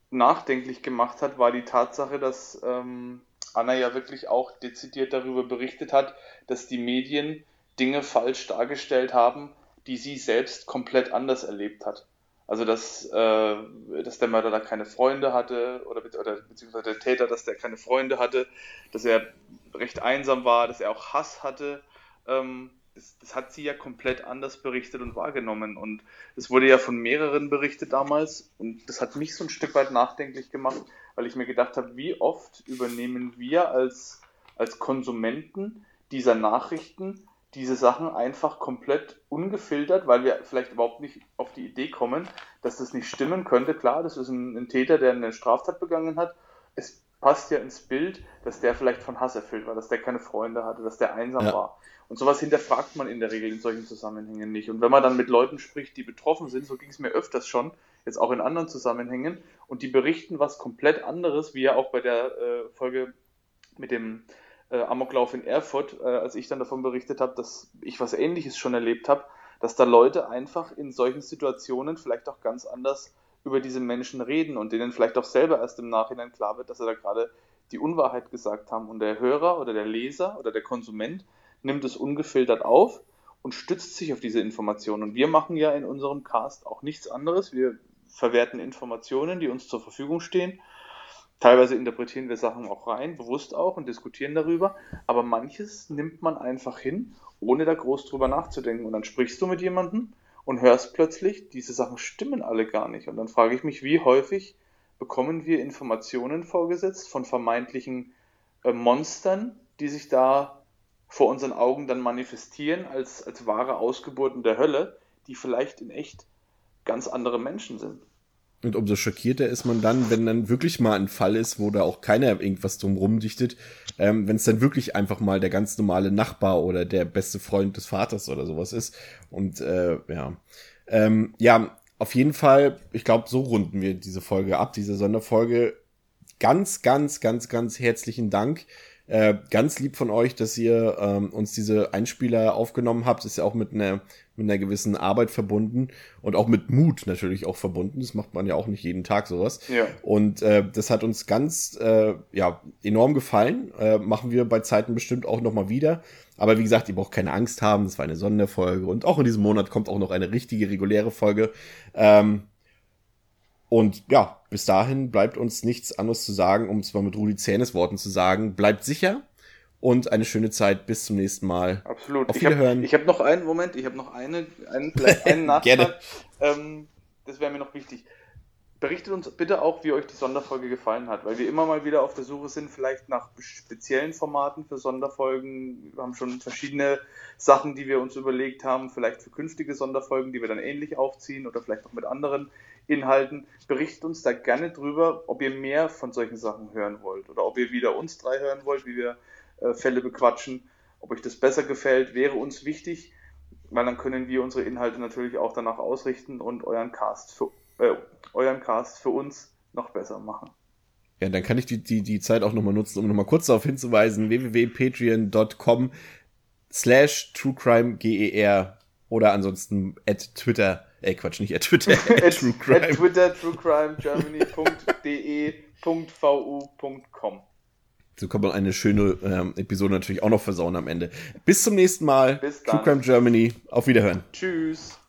nachdenklich gemacht hat, war die Tatsache, dass ähm, Anna ja wirklich auch dezidiert darüber berichtet hat, dass die Medien Dinge falsch dargestellt haben, die sie selbst komplett anders erlebt hat. Also dass, äh, dass der Mörder da keine Freunde hatte oder, oder beziehungsweise der Täter, dass der keine Freunde hatte, dass er recht einsam war, dass er auch Hass hatte. Ähm, das, das, hat sie ja komplett anders berichtet und wahrgenommen. Und es wurde ja von mehreren berichtet damals. Und das hat mich so ein Stück weit nachdenklich gemacht, weil ich mir gedacht habe, wie oft übernehmen wir als, als Konsumenten dieser Nachrichten diese Sachen einfach komplett ungefiltert, weil wir vielleicht überhaupt nicht auf die Idee kommen, dass das nicht stimmen könnte. Klar, das ist ein, ein Täter, der eine Straftat begangen hat. Es passt ja ins Bild, dass der vielleicht von Hass erfüllt war, dass der keine Freunde hatte, dass der einsam ja. war. Und sowas hinterfragt man in der Regel in solchen Zusammenhängen nicht. Und wenn man dann mit Leuten spricht, die betroffen sind, so ging es mir öfters schon, jetzt auch in anderen Zusammenhängen, und die berichten was komplett anderes, wie ja auch bei der äh, Folge mit dem äh, Amoklauf in Erfurt, äh, als ich dann davon berichtet habe, dass ich was Ähnliches schon erlebt habe, dass da Leute einfach in solchen Situationen vielleicht auch ganz anders über diese Menschen reden und denen vielleicht auch selber erst im Nachhinein klar wird, dass sie da gerade die Unwahrheit gesagt haben. Und der Hörer oder der Leser oder der Konsument nimmt es ungefiltert auf und stützt sich auf diese Informationen. Und wir machen ja in unserem Cast auch nichts anderes. Wir verwerten Informationen, die uns zur Verfügung stehen Teilweise interpretieren wir Sachen auch rein, bewusst auch und diskutieren darüber, aber manches nimmt man einfach hin, ohne da groß drüber nachzudenken. Und dann sprichst du mit jemandem und hörst plötzlich, diese Sachen stimmen alle gar nicht. Und dann frage ich mich, wie häufig bekommen wir Informationen vorgesetzt von vermeintlichen äh, Monstern, die sich da vor unseren Augen dann manifestieren als, als wahre Ausgeburten der Hölle, die vielleicht in echt ganz andere Menschen sind. Und umso schockierter ist man dann, wenn dann wirklich mal ein Fall ist, wo da auch keiner irgendwas drum rumdichtet, ähm, wenn es dann wirklich einfach mal der ganz normale Nachbar oder der beste Freund des Vaters oder sowas ist. Und äh, ja. Ähm, ja, auf jeden Fall, ich glaube, so runden wir diese Folge ab, diese Sonderfolge. Ganz, ganz, ganz, ganz herzlichen Dank. Äh, ganz lieb von euch, dass ihr ähm, uns diese Einspieler aufgenommen habt. Ist ja auch mit einer mit einer gewissen Arbeit verbunden und auch mit Mut natürlich auch verbunden. Das macht man ja auch nicht jeden Tag sowas. Ja. Und äh, das hat uns ganz äh, ja enorm gefallen. Äh, machen wir bei Zeiten bestimmt auch noch mal wieder. Aber wie gesagt, ihr braucht keine Angst haben. Das war eine Sonderfolge und auch in diesem Monat kommt auch noch eine richtige reguläre Folge. Ähm, und ja, bis dahin bleibt uns nichts anderes zu sagen, um es mal mit Rudi Zähnes Worten zu sagen. Bleibt sicher, und eine schöne Zeit. Bis zum nächsten Mal. Absolut. Auf Wiederhören. Ich habe hab noch einen Moment, ich habe noch eine, einen, vielleicht einen Nachtrag. ähm, das wäre mir noch wichtig. Berichtet uns bitte auch, wie euch die Sonderfolge gefallen hat, weil wir immer mal wieder auf der Suche sind, vielleicht nach speziellen Formaten für Sonderfolgen. Wir haben schon verschiedene Sachen, die wir uns überlegt haben, vielleicht für künftige Sonderfolgen, die wir dann ähnlich aufziehen oder vielleicht auch mit anderen Inhalten. Berichtet uns da gerne drüber, ob ihr mehr von solchen Sachen hören wollt oder ob ihr wieder uns drei hören wollt, wie wir äh, Fälle bequatschen. Ob euch das besser gefällt, wäre uns wichtig, weil dann können wir unsere Inhalte natürlich auch danach ausrichten und euren Cast für, äh, euren Cast für uns noch besser machen. Ja, dann kann ich die, die, die Zeit auch nochmal nutzen, um nochmal kurz darauf hinzuweisen, www.patreon.com slash truecrimeger oder ansonsten at Twitter, äh Quatsch, nicht at Twitter, at, at truecrime. At Twitter, truecrimegermany.de.vu.com. So kann man eine schöne ähm, Episode natürlich auch noch versauen am Ende. Bis zum nächsten Mal. Bis dann. True Crime Germany. Auf Wiederhören. Tschüss.